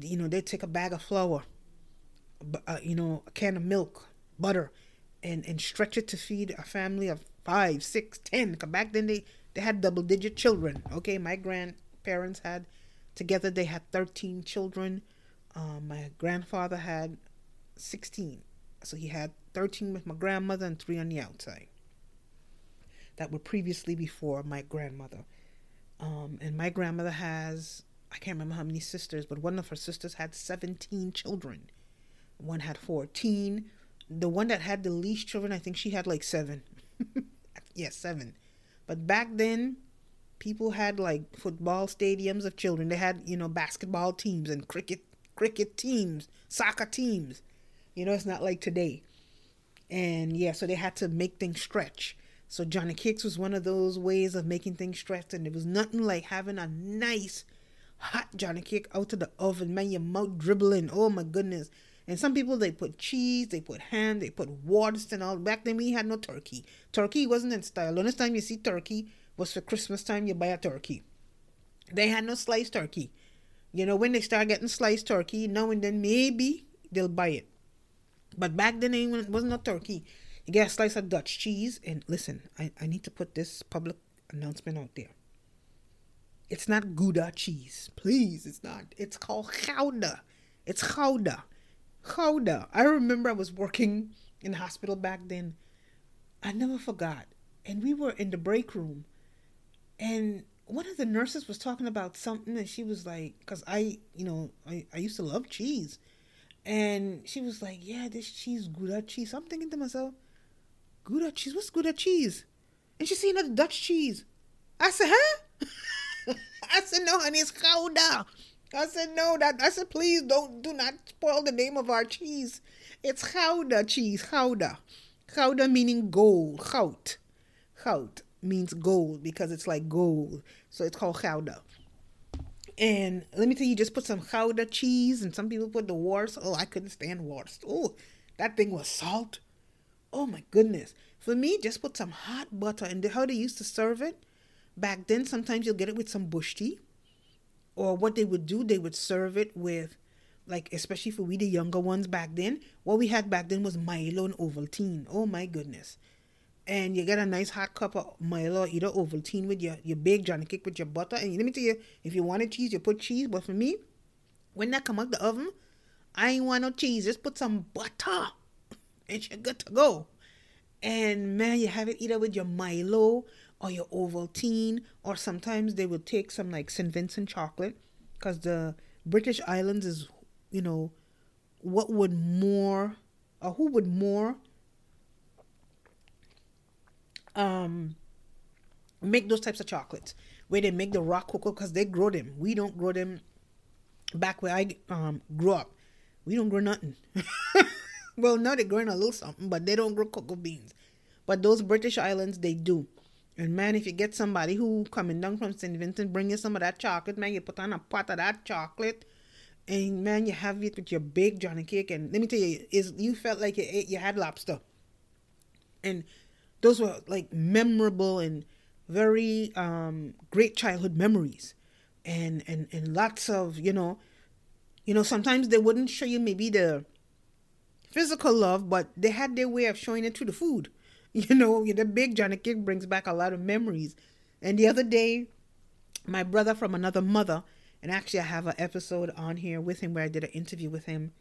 you know, they'd take a bag of flour, uh, you know, a can of milk, butter, and, and stretch it to feed a family of five, six, ten. Cause back then they, they had double digit children. Okay, my grandparents had, together they had 13 children. Um, my grandfather had 16. So he had 13 with my grandmother and three on the outside that were previously before my grandmother. Um, and my grandmother has, I can't remember how many sisters, but one of her sisters had 17 children. One had 14. The one that had the least children, I think she had like seven. yes, seven. But back then, people had like football stadiums of children. They had, you know, basketball teams and cricket cricket teams, soccer teams. You know, it's not like today. And yeah, so they had to make things stretch. So Johnny Cakes was one of those ways of making things stretch, and it was nothing like having a nice hot Johnny Cake out of the oven, man, your mouth dribbling. Oh my goodness. And some people they put cheese, they put ham, they put waters and all. Back then we had no turkey. Turkey wasn't in style. The only time you see turkey was for Christmas time you buy a turkey. They had no sliced turkey. You know, when they start getting sliced turkey, now and then maybe they'll buy it. But back then, it wasn't a turkey. You get a slice of Dutch cheese. And listen, I, I need to put this public announcement out there. It's not Gouda cheese. Please, it's not. It's called Gouda. It's Gouda. Gouda. I remember I was working in the hospital back then. I never forgot. And we were in the break room. And one of the nurses was talking about something. And she was like, because I, you know, I, I used to love cheese. And she was like, Yeah, this cheese, Gouda cheese. I'm thinking to myself, Gouda cheese? What's Gouda cheese? And she said, another Dutch cheese. I said, Huh? I said, No, honey, it's Gouda. I said, No, that I said, please don't do not spoil the name of our cheese. It's Gouda cheese, Gouda. Gouda meaning gold. Goud. Goud means gold because it's like gold. So it's called Gouda. And let me tell you, just put some Gouda cheese, and some people put the wars. Oh, I couldn't stand wars. Oh, that thing was salt. Oh my goodness. For me, just put some hot butter. And how they used to serve it back then, sometimes you'll get it with some bush tea. Or what they would do, they would serve it with, like, especially for we the younger ones back then, what we had back then was Milo and Ovaltine. Oh my goodness. And you get a nice hot cup of Milo, either Ovaltine with your, your big Johnny cake with your butter. And let me tell you, if you wanted cheese, you put cheese. But for me, when that come out the oven, I ain't want no cheese. Just put some butter and you're good to go. And man, you have it either with your Milo or your Ovaltine, or sometimes they will take some like St. Vincent chocolate because the British Islands is, you know, what would more, or who would more um make those types of chocolates where they make the rock cocoa because they grow them. We don't grow them back where I um grew up. We don't grow nothing. well, now they're growing a little something, but they don't grow cocoa beans. But those British islands, they do. And man, if you get somebody who coming down from St. Vincent, bring you some of that chocolate, man, you put on a pot of that chocolate, and man, you have it with your big Johnny cake. And let me tell you, is you felt like you ate, you had lobster. And those were like memorable and very um, great childhood memories, and and and lots of you know, you know sometimes they wouldn't show you maybe the physical love, but they had their way of showing it through the food. You know, the big Johnny cake brings back a lot of memories. And the other day, my brother from another mother, and actually I have an episode on here with him where I did an interview with him.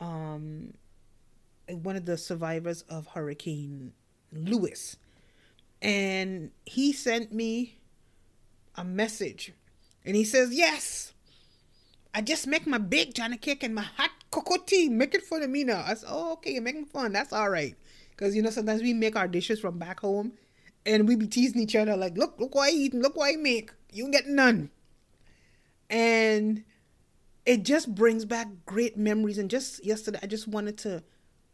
Um, one of the survivors of Hurricane Luis. And he sent me a message. And he says, Yes, I just make my big Johnny cake and my hot cocoa tea. Make it fun of me now. I said, Oh, okay, you're making fun. That's all right. Because, you know, sometimes we make our dishes from back home and we be teasing each other like, Look, look what I eat look what I make. You get none. And it just brings back great memories. And just yesterday, I just wanted to,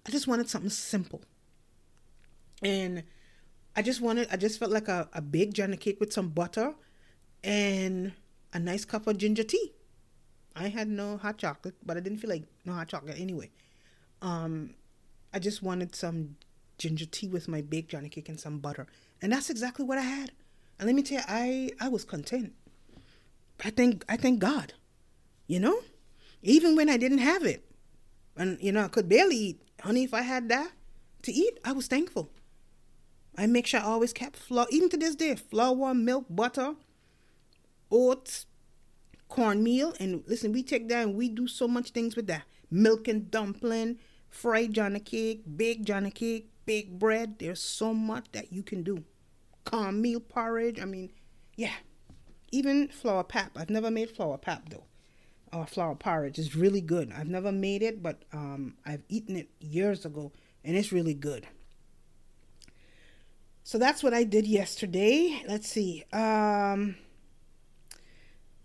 I just wanted something simple and I just wanted, I just felt like a, a big Johnny cake with some butter and a nice cup of ginger tea. I had no hot chocolate, but I didn't feel like no hot chocolate anyway. Um, I just wanted some ginger tea with my baked Johnny cake and some butter, and that's exactly what I had. And let me tell you, I I was content. I thank I thank God, you know, even when I didn't have it, and you know I could barely eat. Honey, if I had that to eat, I was thankful. I make sure I always kept flour, even to this day, flour, milk, butter, oats, cornmeal. And listen, we take that and we do so much things with that. Milk and dumpling, fried Johnny cake, baked Johnny cake, baked bread. There's so much that you can do. Cornmeal porridge. I mean, yeah. Even flour pap. I've never made flour pap though. Or flour porridge is really good. I've never made it, but um, I've eaten it years ago and it's really good. So that's what I did yesterday. Let's see. Um,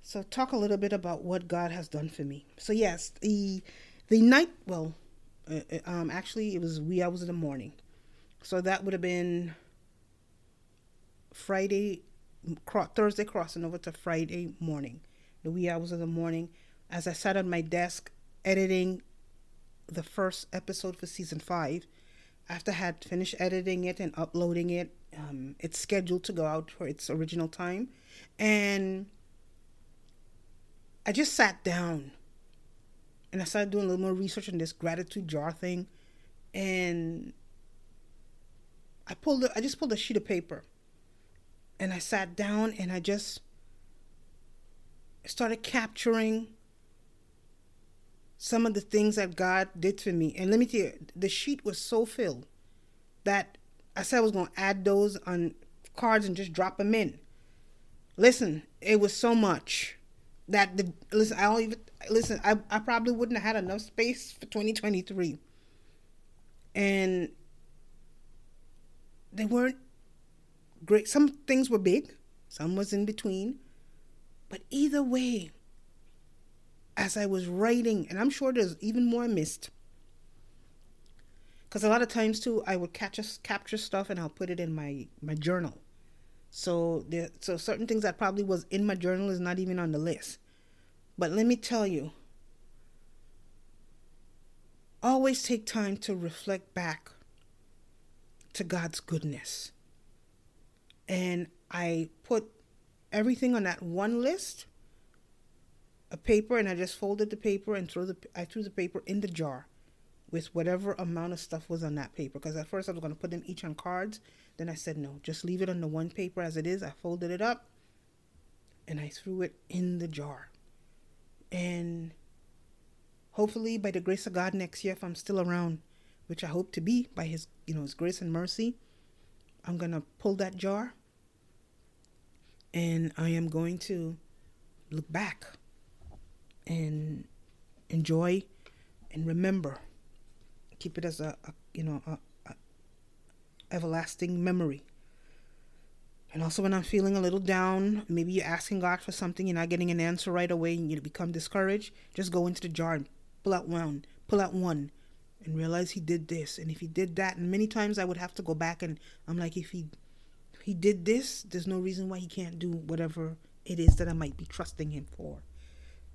so talk a little bit about what God has done for me. So yes, the the night. Well, uh, uh um, actually, it was wee hours in the morning. So that would have been Friday, Thursday crossing over to Friday morning, the wee hours of the morning, as I sat on my desk editing the first episode for season five after I had finished editing it and uploading it, um, it's scheduled to go out for its original time. And I just sat down and I started doing a little more research on this gratitude jar thing. And I pulled, a, I just pulled a sheet of paper and I sat down and I just started capturing some of the things that God did for me. And let me tell you, the sheet was so filled that I said I was going to add those on cards and just drop them in. Listen, it was so much that the listen. I don't even listen. I I probably wouldn't have had enough space for 2023, and they weren't great. Some things were big, some was in between, but either way, as I was writing, and I'm sure there's even more I missed. Because a lot of times too, I would catch capture stuff and I'll put it in my my journal. So there, so certain things that probably was in my journal is not even on the list. But let me tell you, always take time to reflect back to God's goodness. And I put everything on that one list a paper and I just folded the paper and threw the I threw the paper in the jar with whatever amount of stuff was on that paper. Because at first I was going to put them each on cards. Then I said no, just leave it on the one paper as it is. I folded it up and I threw it in the jar. And hopefully by the grace of God next year if I'm still around, which I hope to be by his you know his grace and mercy, I'm to pull that jar and I am going to look back and enjoy and remember. Keep it as a, a you know a, a everlasting memory. And also when i'm feeling a little down maybe you're asking god for something you're not getting an answer right away and you become discouraged just go into the jar and pull out one pull out one and realize he did this and if he did that and many times i would have to go back and i'm like if he he did this there's no reason why he can't do whatever it is that i might be trusting him for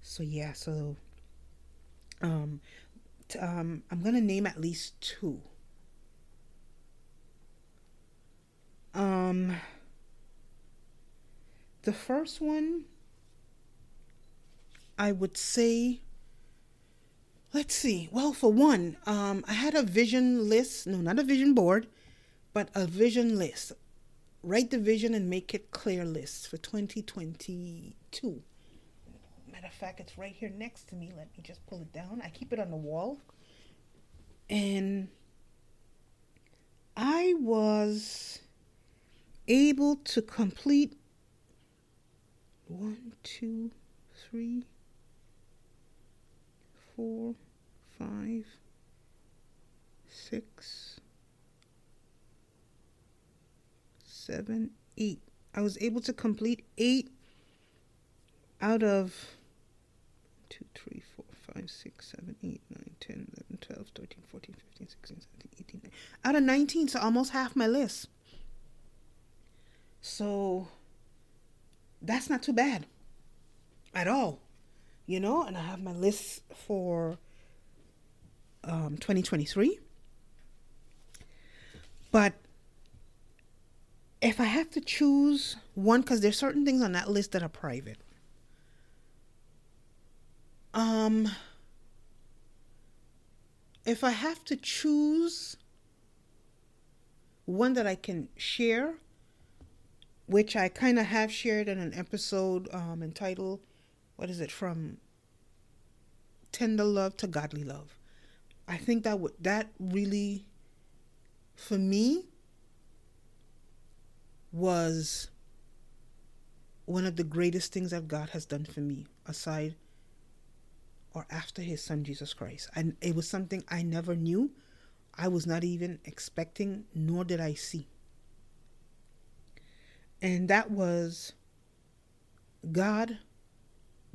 so yeah, so um, t- um, I'm gonna name at least two. Um, the first one, I would say. Let's see. Well, for one, um, I had a vision list. No, not a vision board, but a vision list. Write the vision and make it clear list for 2022. Matter of fact, it's right here next to me. Let me just pull it down. I keep it on the wall. And I was able to complete one, two, three, four, five, six, seven, eight. I was able to complete eight out of 2, 3, 4, 5, 6, 7, 8, 9, 10, 11, 12, 13, 14, 15, 16, 17, 18, 19. Out of 19, so almost half my list. So that's not too bad at all. You know, and I have my list for um, 2023. But if I have to choose one, because there's certain things on that list that are private. Um, if I have to choose one that I can share, which I kind of have shared in an episode um, entitled, what is it, from tender love to godly love. I think that would that really, for me, was one of the greatest things that God has done for me, aside or after his son Jesus Christ. And it was something I never knew. I was not even expecting, nor did I see. And that was God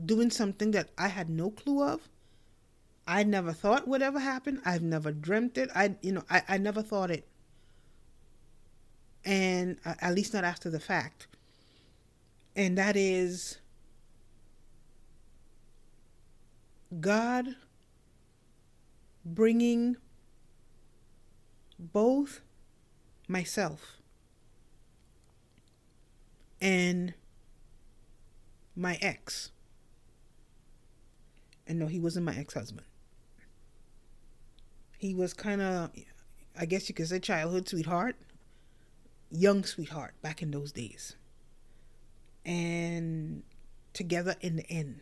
doing something that I had no clue of. I never thought would ever happen. I've never dreamt it. I, you know, I, I never thought it. And uh, at least not after the fact. And that is God bringing both myself and my ex. And no, he wasn't my ex husband. He was kind of, I guess you could say, childhood sweetheart, young sweetheart back in those days. And together in the end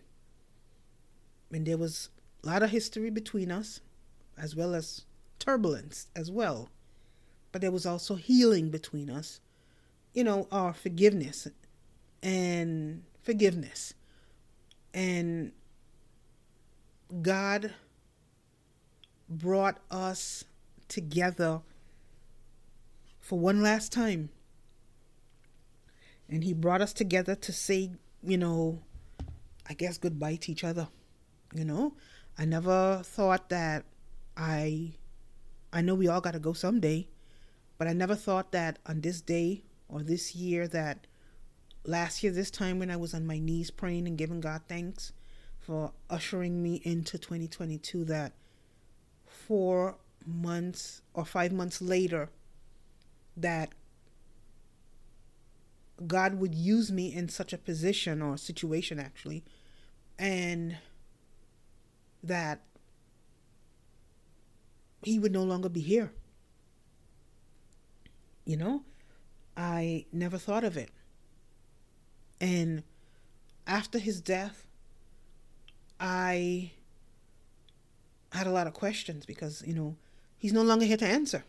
and there was a lot of history between us, as well as turbulence as well. But there was also healing between us, you know, our forgiveness and forgiveness. And God brought us together for one last time. And He brought us together to say, you know, I guess goodbye to each other. You know, I never thought that I I know we all got to go someday, but I never thought that on this day or this year that last year this time when I was on my knees praying and giving God thanks for ushering me into 2022 that 4 months or 5 months later that God would use me in such a position or situation actually and that he would no longer be here. You know, I never thought of it. And after his death, I had a lot of questions because, you know, he's no longer here to answer.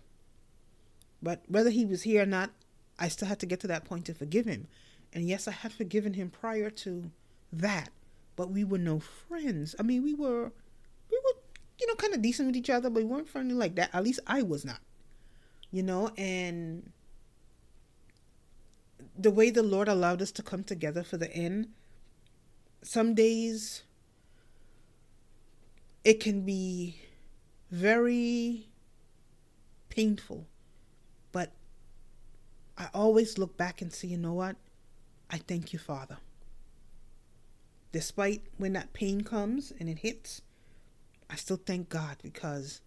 But whether he was here or not, I still had to get to that point to forgive him. And yes, I had forgiven him prior to that, but we were no friends. I mean, we were, we were, you know, kind of decent with each other, but we weren't friendly like that. At least I was not, you know, and the way the Lord allowed us to come together for the end, some days it can be very painful. But I always look back and say, you know what? I thank you, Father. Despite when that pain comes and it hits, I still thank God because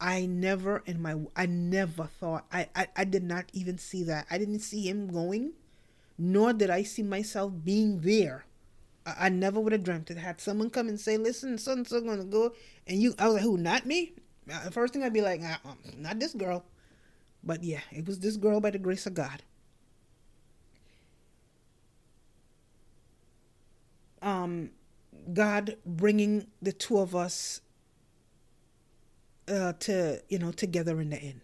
I never in my I never thought I, I, I did not even see that. I didn't see him going, nor did I see myself being there. I, I never would have dreamt it. Had someone come and say, "Listen, so and so gonna go," and you, I was like, "Who? Not me." Uh, the first thing I'd be like, nah, um, "Not this girl," but yeah, it was this girl by the grace of God. Um, God bringing the two of us uh, to you know together in the end.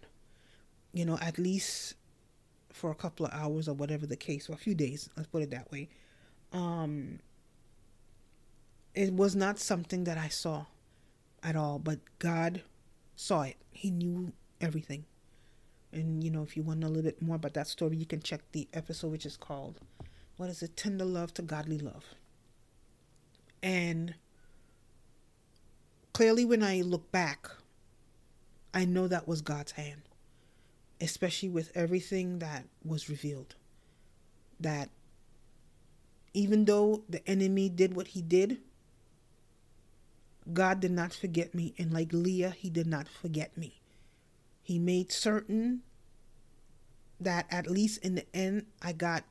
You know, at least for a couple of hours or whatever the case, or a few days. Let's put it that way. Um, it was not something that I saw at all, but God saw it. He knew everything. And you know, if you want to know a little bit more about that story, you can check the episode which is called What is it? Tender Love to Godly Love. And clearly when I look back I know that was God's hand, especially with everything that was revealed. That even though the enemy did what he did, God did not forget me. And like Leah, he did not forget me. He made certain that at least in the end, I got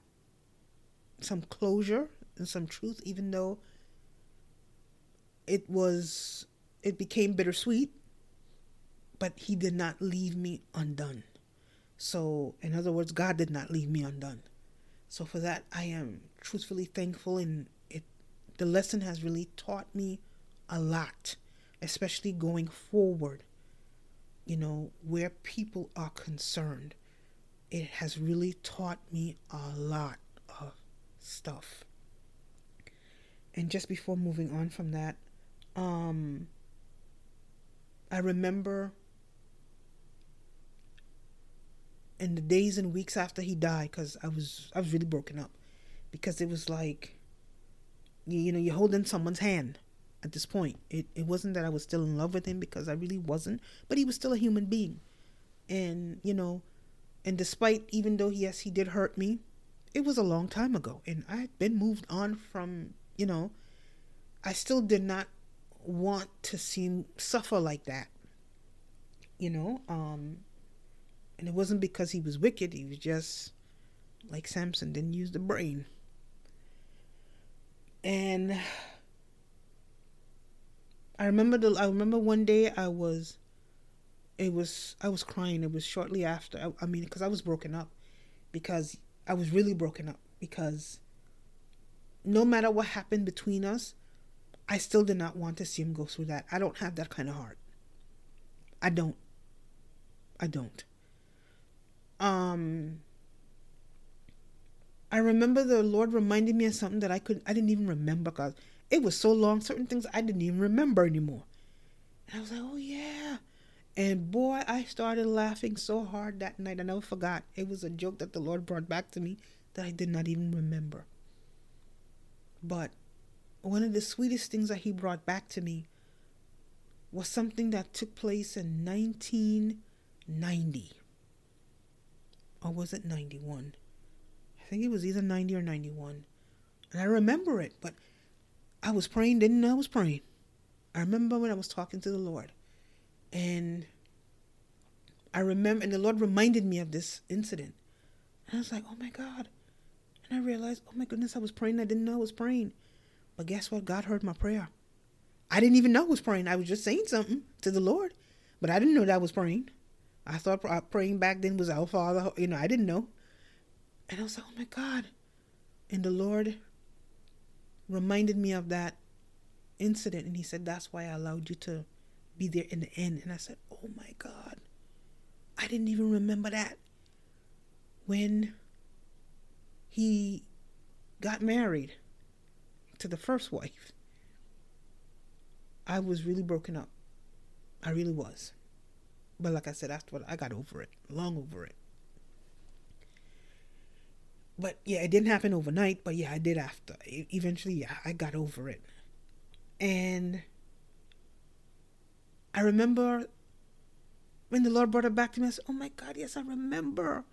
some closure and some truth, even though it was, it became bittersweet but he did not leave me undone. So, in other words, God did not leave me undone. So for that, I am truthfully thankful, and it the lesson has really taught me a lot, especially going forward. You know, where people are concerned, it has really taught me a lot of stuff. And just before moving on from that, um, I remember in the days and weeks after he died because i was i was really broken up because it was like you, you know you're holding someone's hand at this point it, it wasn't that i was still in love with him because i really wasn't but he was still a human being and you know and despite even though yes he did hurt me it was a long time ago and i had been moved on from you know i still did not want to see suffer like that you know um and it wasn't because he was wicked, he was just like Samson, didn't use the brain. And I remember the I remember one day I was it was I was crying. It was shortly after I, I mean because I was broken up because I was really broken up because no matter what happened between us, I still did not want to see him go through that. I don't have that kind of heart. I don't. I don't um I remember the Lord reminded me of something that I couldn't I didn't even remember because it was so long. Certain things I didn't even remember anymore. And I was like, oh yeah. And boy, I started laughing so hard that night. I never forgot. It was a joke that the Lord brought back to me that I did not even remember. But one of the sweetest things that He brought back to me was something that took place in 1990 or was it 91? I think it was either 90 or 91. And I remember it, but I was praying, didn't know I was praying. I remember when I was talking to the Lord. And I remember, and the Lord reminded me of this incident. And I was like, oh my God. And I realized, oh my goodness, I was praying. I didn't know I was praying. But guess what? God heard my prayer. I didn't even know I was praying. I was just saying something to the Lord, but I didn't know that I was praying. I thought praying back then was Our Father. You know, I didn't know. And I was like, oh my God. And the Lord reminded me of that incident. And He said, that's why I allowed you to be there in the end. And I said, oh my God. I didn't even remember that. When he got married to the first wife, I was really broken up. I really was. But like I said, after I got over it, long over it. But yeah, it didn't happen overnight, but yeah, I did after. Eventually, yeah, I got over it. And I remember when the Lord brought it back to me, I said, Oh my God, yes, I remember.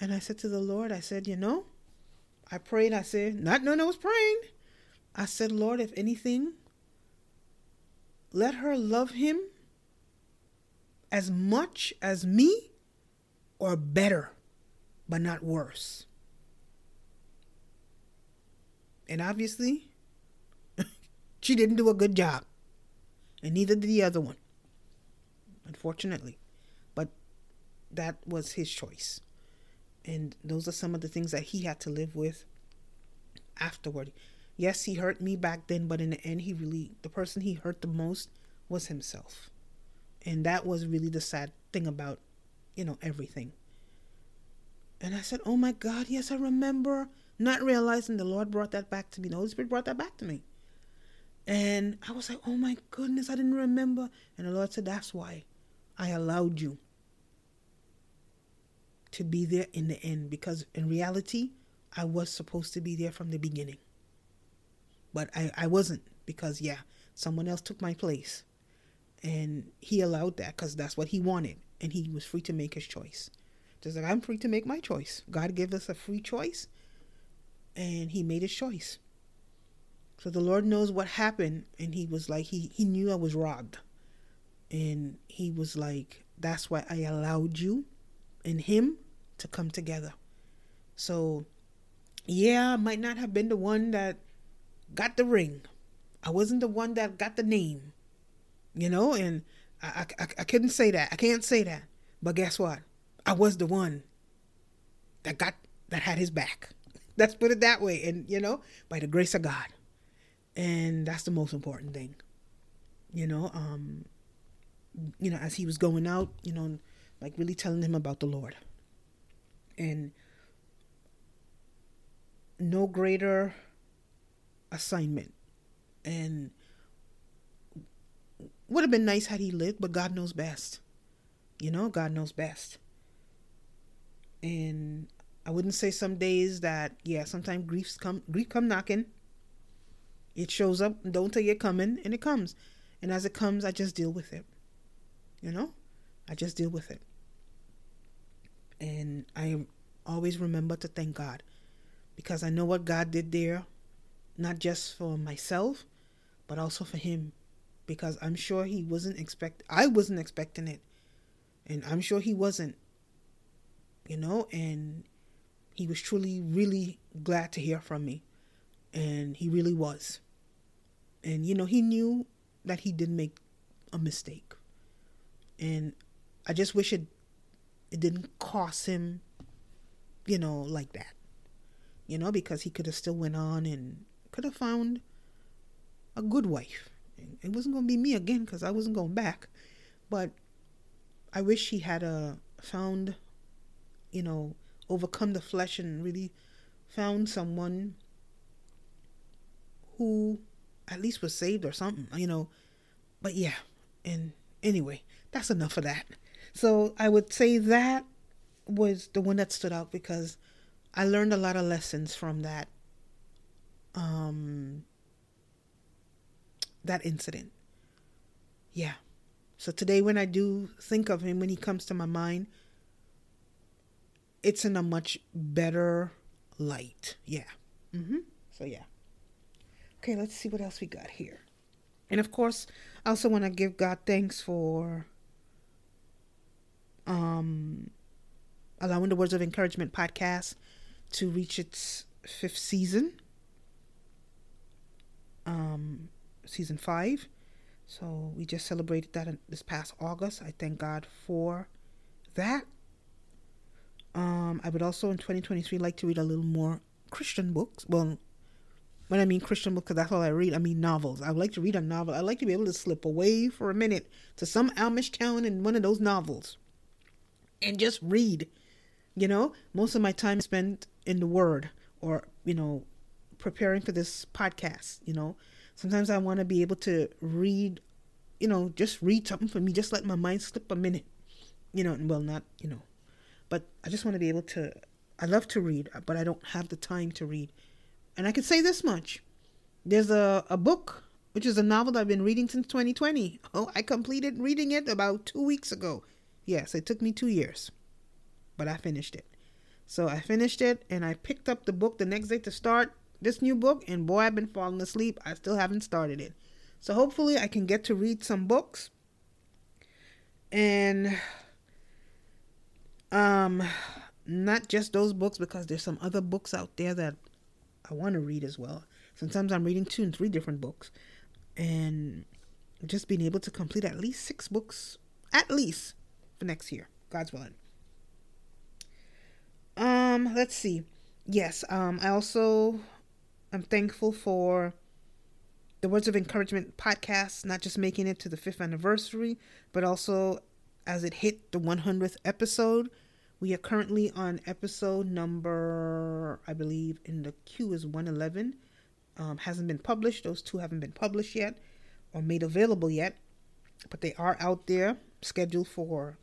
And I said to the Lord, I said, You know, I prayed. I said, Not knowing I was praying. I said, Lord, if anything, let her love him as much as me or better, but not worse. And obviously, she didn't do a good job. And neither did the other one. Unfortunately. But that was his choice. And those are some of the things that he had to live with afterward. Yes, he hurt me back then, but in the end, he really, the person he hurt the most was himself. And that was really the sad thing about, you know, everything. And I said, Oh my God, yes, I remember. Not realizing the Lord brought that back to me. The Holy Spirit brought that back to me. And I was like, Oh my goodness, I didn't remember. And the Lord said, That's why I allowed you to be there in the end. Because in reality, I was supposed to be there from the beginning. But I, I wasn't because, yeah, someone else took my place. And he allowed that because that's what he wanted. And he was free to make his choice. Just like I'm free to make my choice. God gave us a free choice. And he made his choice. So the Lord knows what happened. And he was like, he, he knew I was robbed. And he was like, that's why I allowed you and him to come together. So, yeah, I might not have been the one that got the ring. I wasn't the one that got the name, you know, and I, I, I couldn't say that. I can't say that. But guess what? I was the one that got, that had his back. Let's put it that way. And, you know, by the grace of God. And that's the most important thing. You know, um, you know, as he was going out, you know, like really telling him about the Lord. And no greater assignment. And would have been nice had he lived, but God knows best. You know, God knows best. And I wouldn't say some days that yeah, sometimes griefs come grief come knocking. It shows up, don't tell you it coming, and it comes. And as it comes, I just deal with it. You know? I just deal with it. And I always remember to thank God because I know what God did there not just for myself, but also for him, because I'm sure he wasn't expect. I wasn't expecting it, and I'm sure he wasn't. You know, and he was truly, really glad to hear from me, and he really was. And you know, he knew that he did make a mistake, and I just wish it it didn't cost him, you know, like that you know, because he could have still went on and could have found a good wife. It wasn't going to be me again because I wasn't going back. But I wish he had a found, you know, overcome the flesh and really found someone who at least was saved or something, you know. But yeah, and anyway, that's enough of that. So I would say that was the one that stood out because I learned a lot of lessons from that um, that incident. Yeah. So today, when I do think of him, when he comes to my mind, it's in a much better light. Yeah. Mm-hmm. So, yeah. Okay, let's see what else we got here. And of course, I also want to give God thanks for um, allowing the Words of Encouragement podcast to reach its fifth season um, season five. So we just celebrated that in, this past August. I thank God for that. Um, I would also in 2023 like to read a little more Christian books. Well, when I mean Christian books, because that's all I read, I mean novels. I would like to read a novel. I'd like to be able to slip away for a minute to some Amish town in one of those novels and just read. You know, most of my time spent in the Word or, you know, preparing for this podcast. You know, sometimes I want to be able to read, you know, just read something for me, just let my mind slip a minute. You know, and well, not, you know, but I just want to be able to. I love to read, but I don't have the time to read. And I can say this much there's a, a book, which is a novel that I've been reading since 2020. Oh, I completed reading it about two weeks ago. Yes, it took me two years, but I finished it. So I finished it and I picked up the book the next day to start this new book. And boy, I've been falling asleep. I still haven't started it. So hopefully I can get to read some books. And um not just those books because there's some other books out there that I want to read as well. Sometimes I'm reading two and three different books. And just being able to complete at least six books, at least for next year, God's willing. Um, let's see. Yes, um, I also I'm thankful for the Words of Encouragement podcast, not just making it to the fifth anniversary, but also as it hit the 100th episode. We are currently on episode number, I believe, in the queue is 111. Um, hasn't been published. Those two haven't been published yet or made available yet, but they are out there scheduled for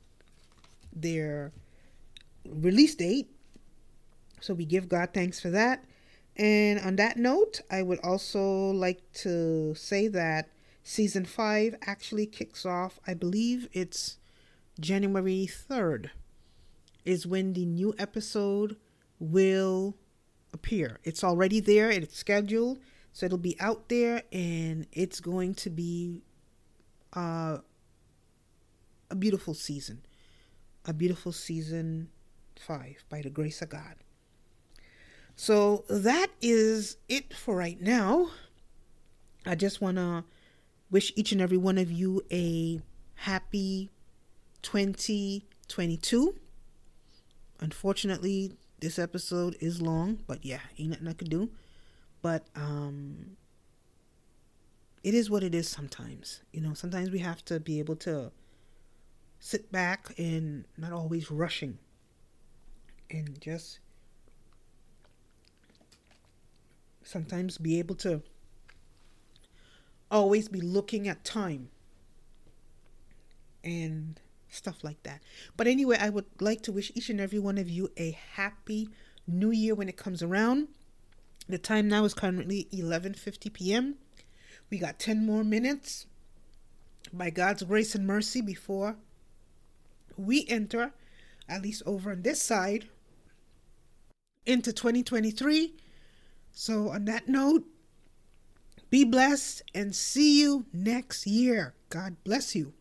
their release date. So we give God thanks for that. And on that note, I would also like to say that season five actually kicks off, I believe it's January 3rd, is when the new episode will appear. It's already there, it's scheduled, so it'll be out there and it's going to be uh, a beautiful season. A beautiful season five by the grace of God. So that is it for right now. I just want to wish each and every one of you a happy 2022. Unfortunately, this episode is long, but yeah, ain't nothing I could do. But um it is what it is sometimes. You know, sometimes we have to be able to sit back and not always rushing and just sometimes be able to always be looking at time and stuff like that. But anyway, I would like to wish each and every one of you a happy new year when it comes around. The time now is currently 11:50 p.m. We got 10 more minutes by God's grace and mercy before we enter at least over on this side into 2023 so, on that note, be blessed and see you next year. God bless you.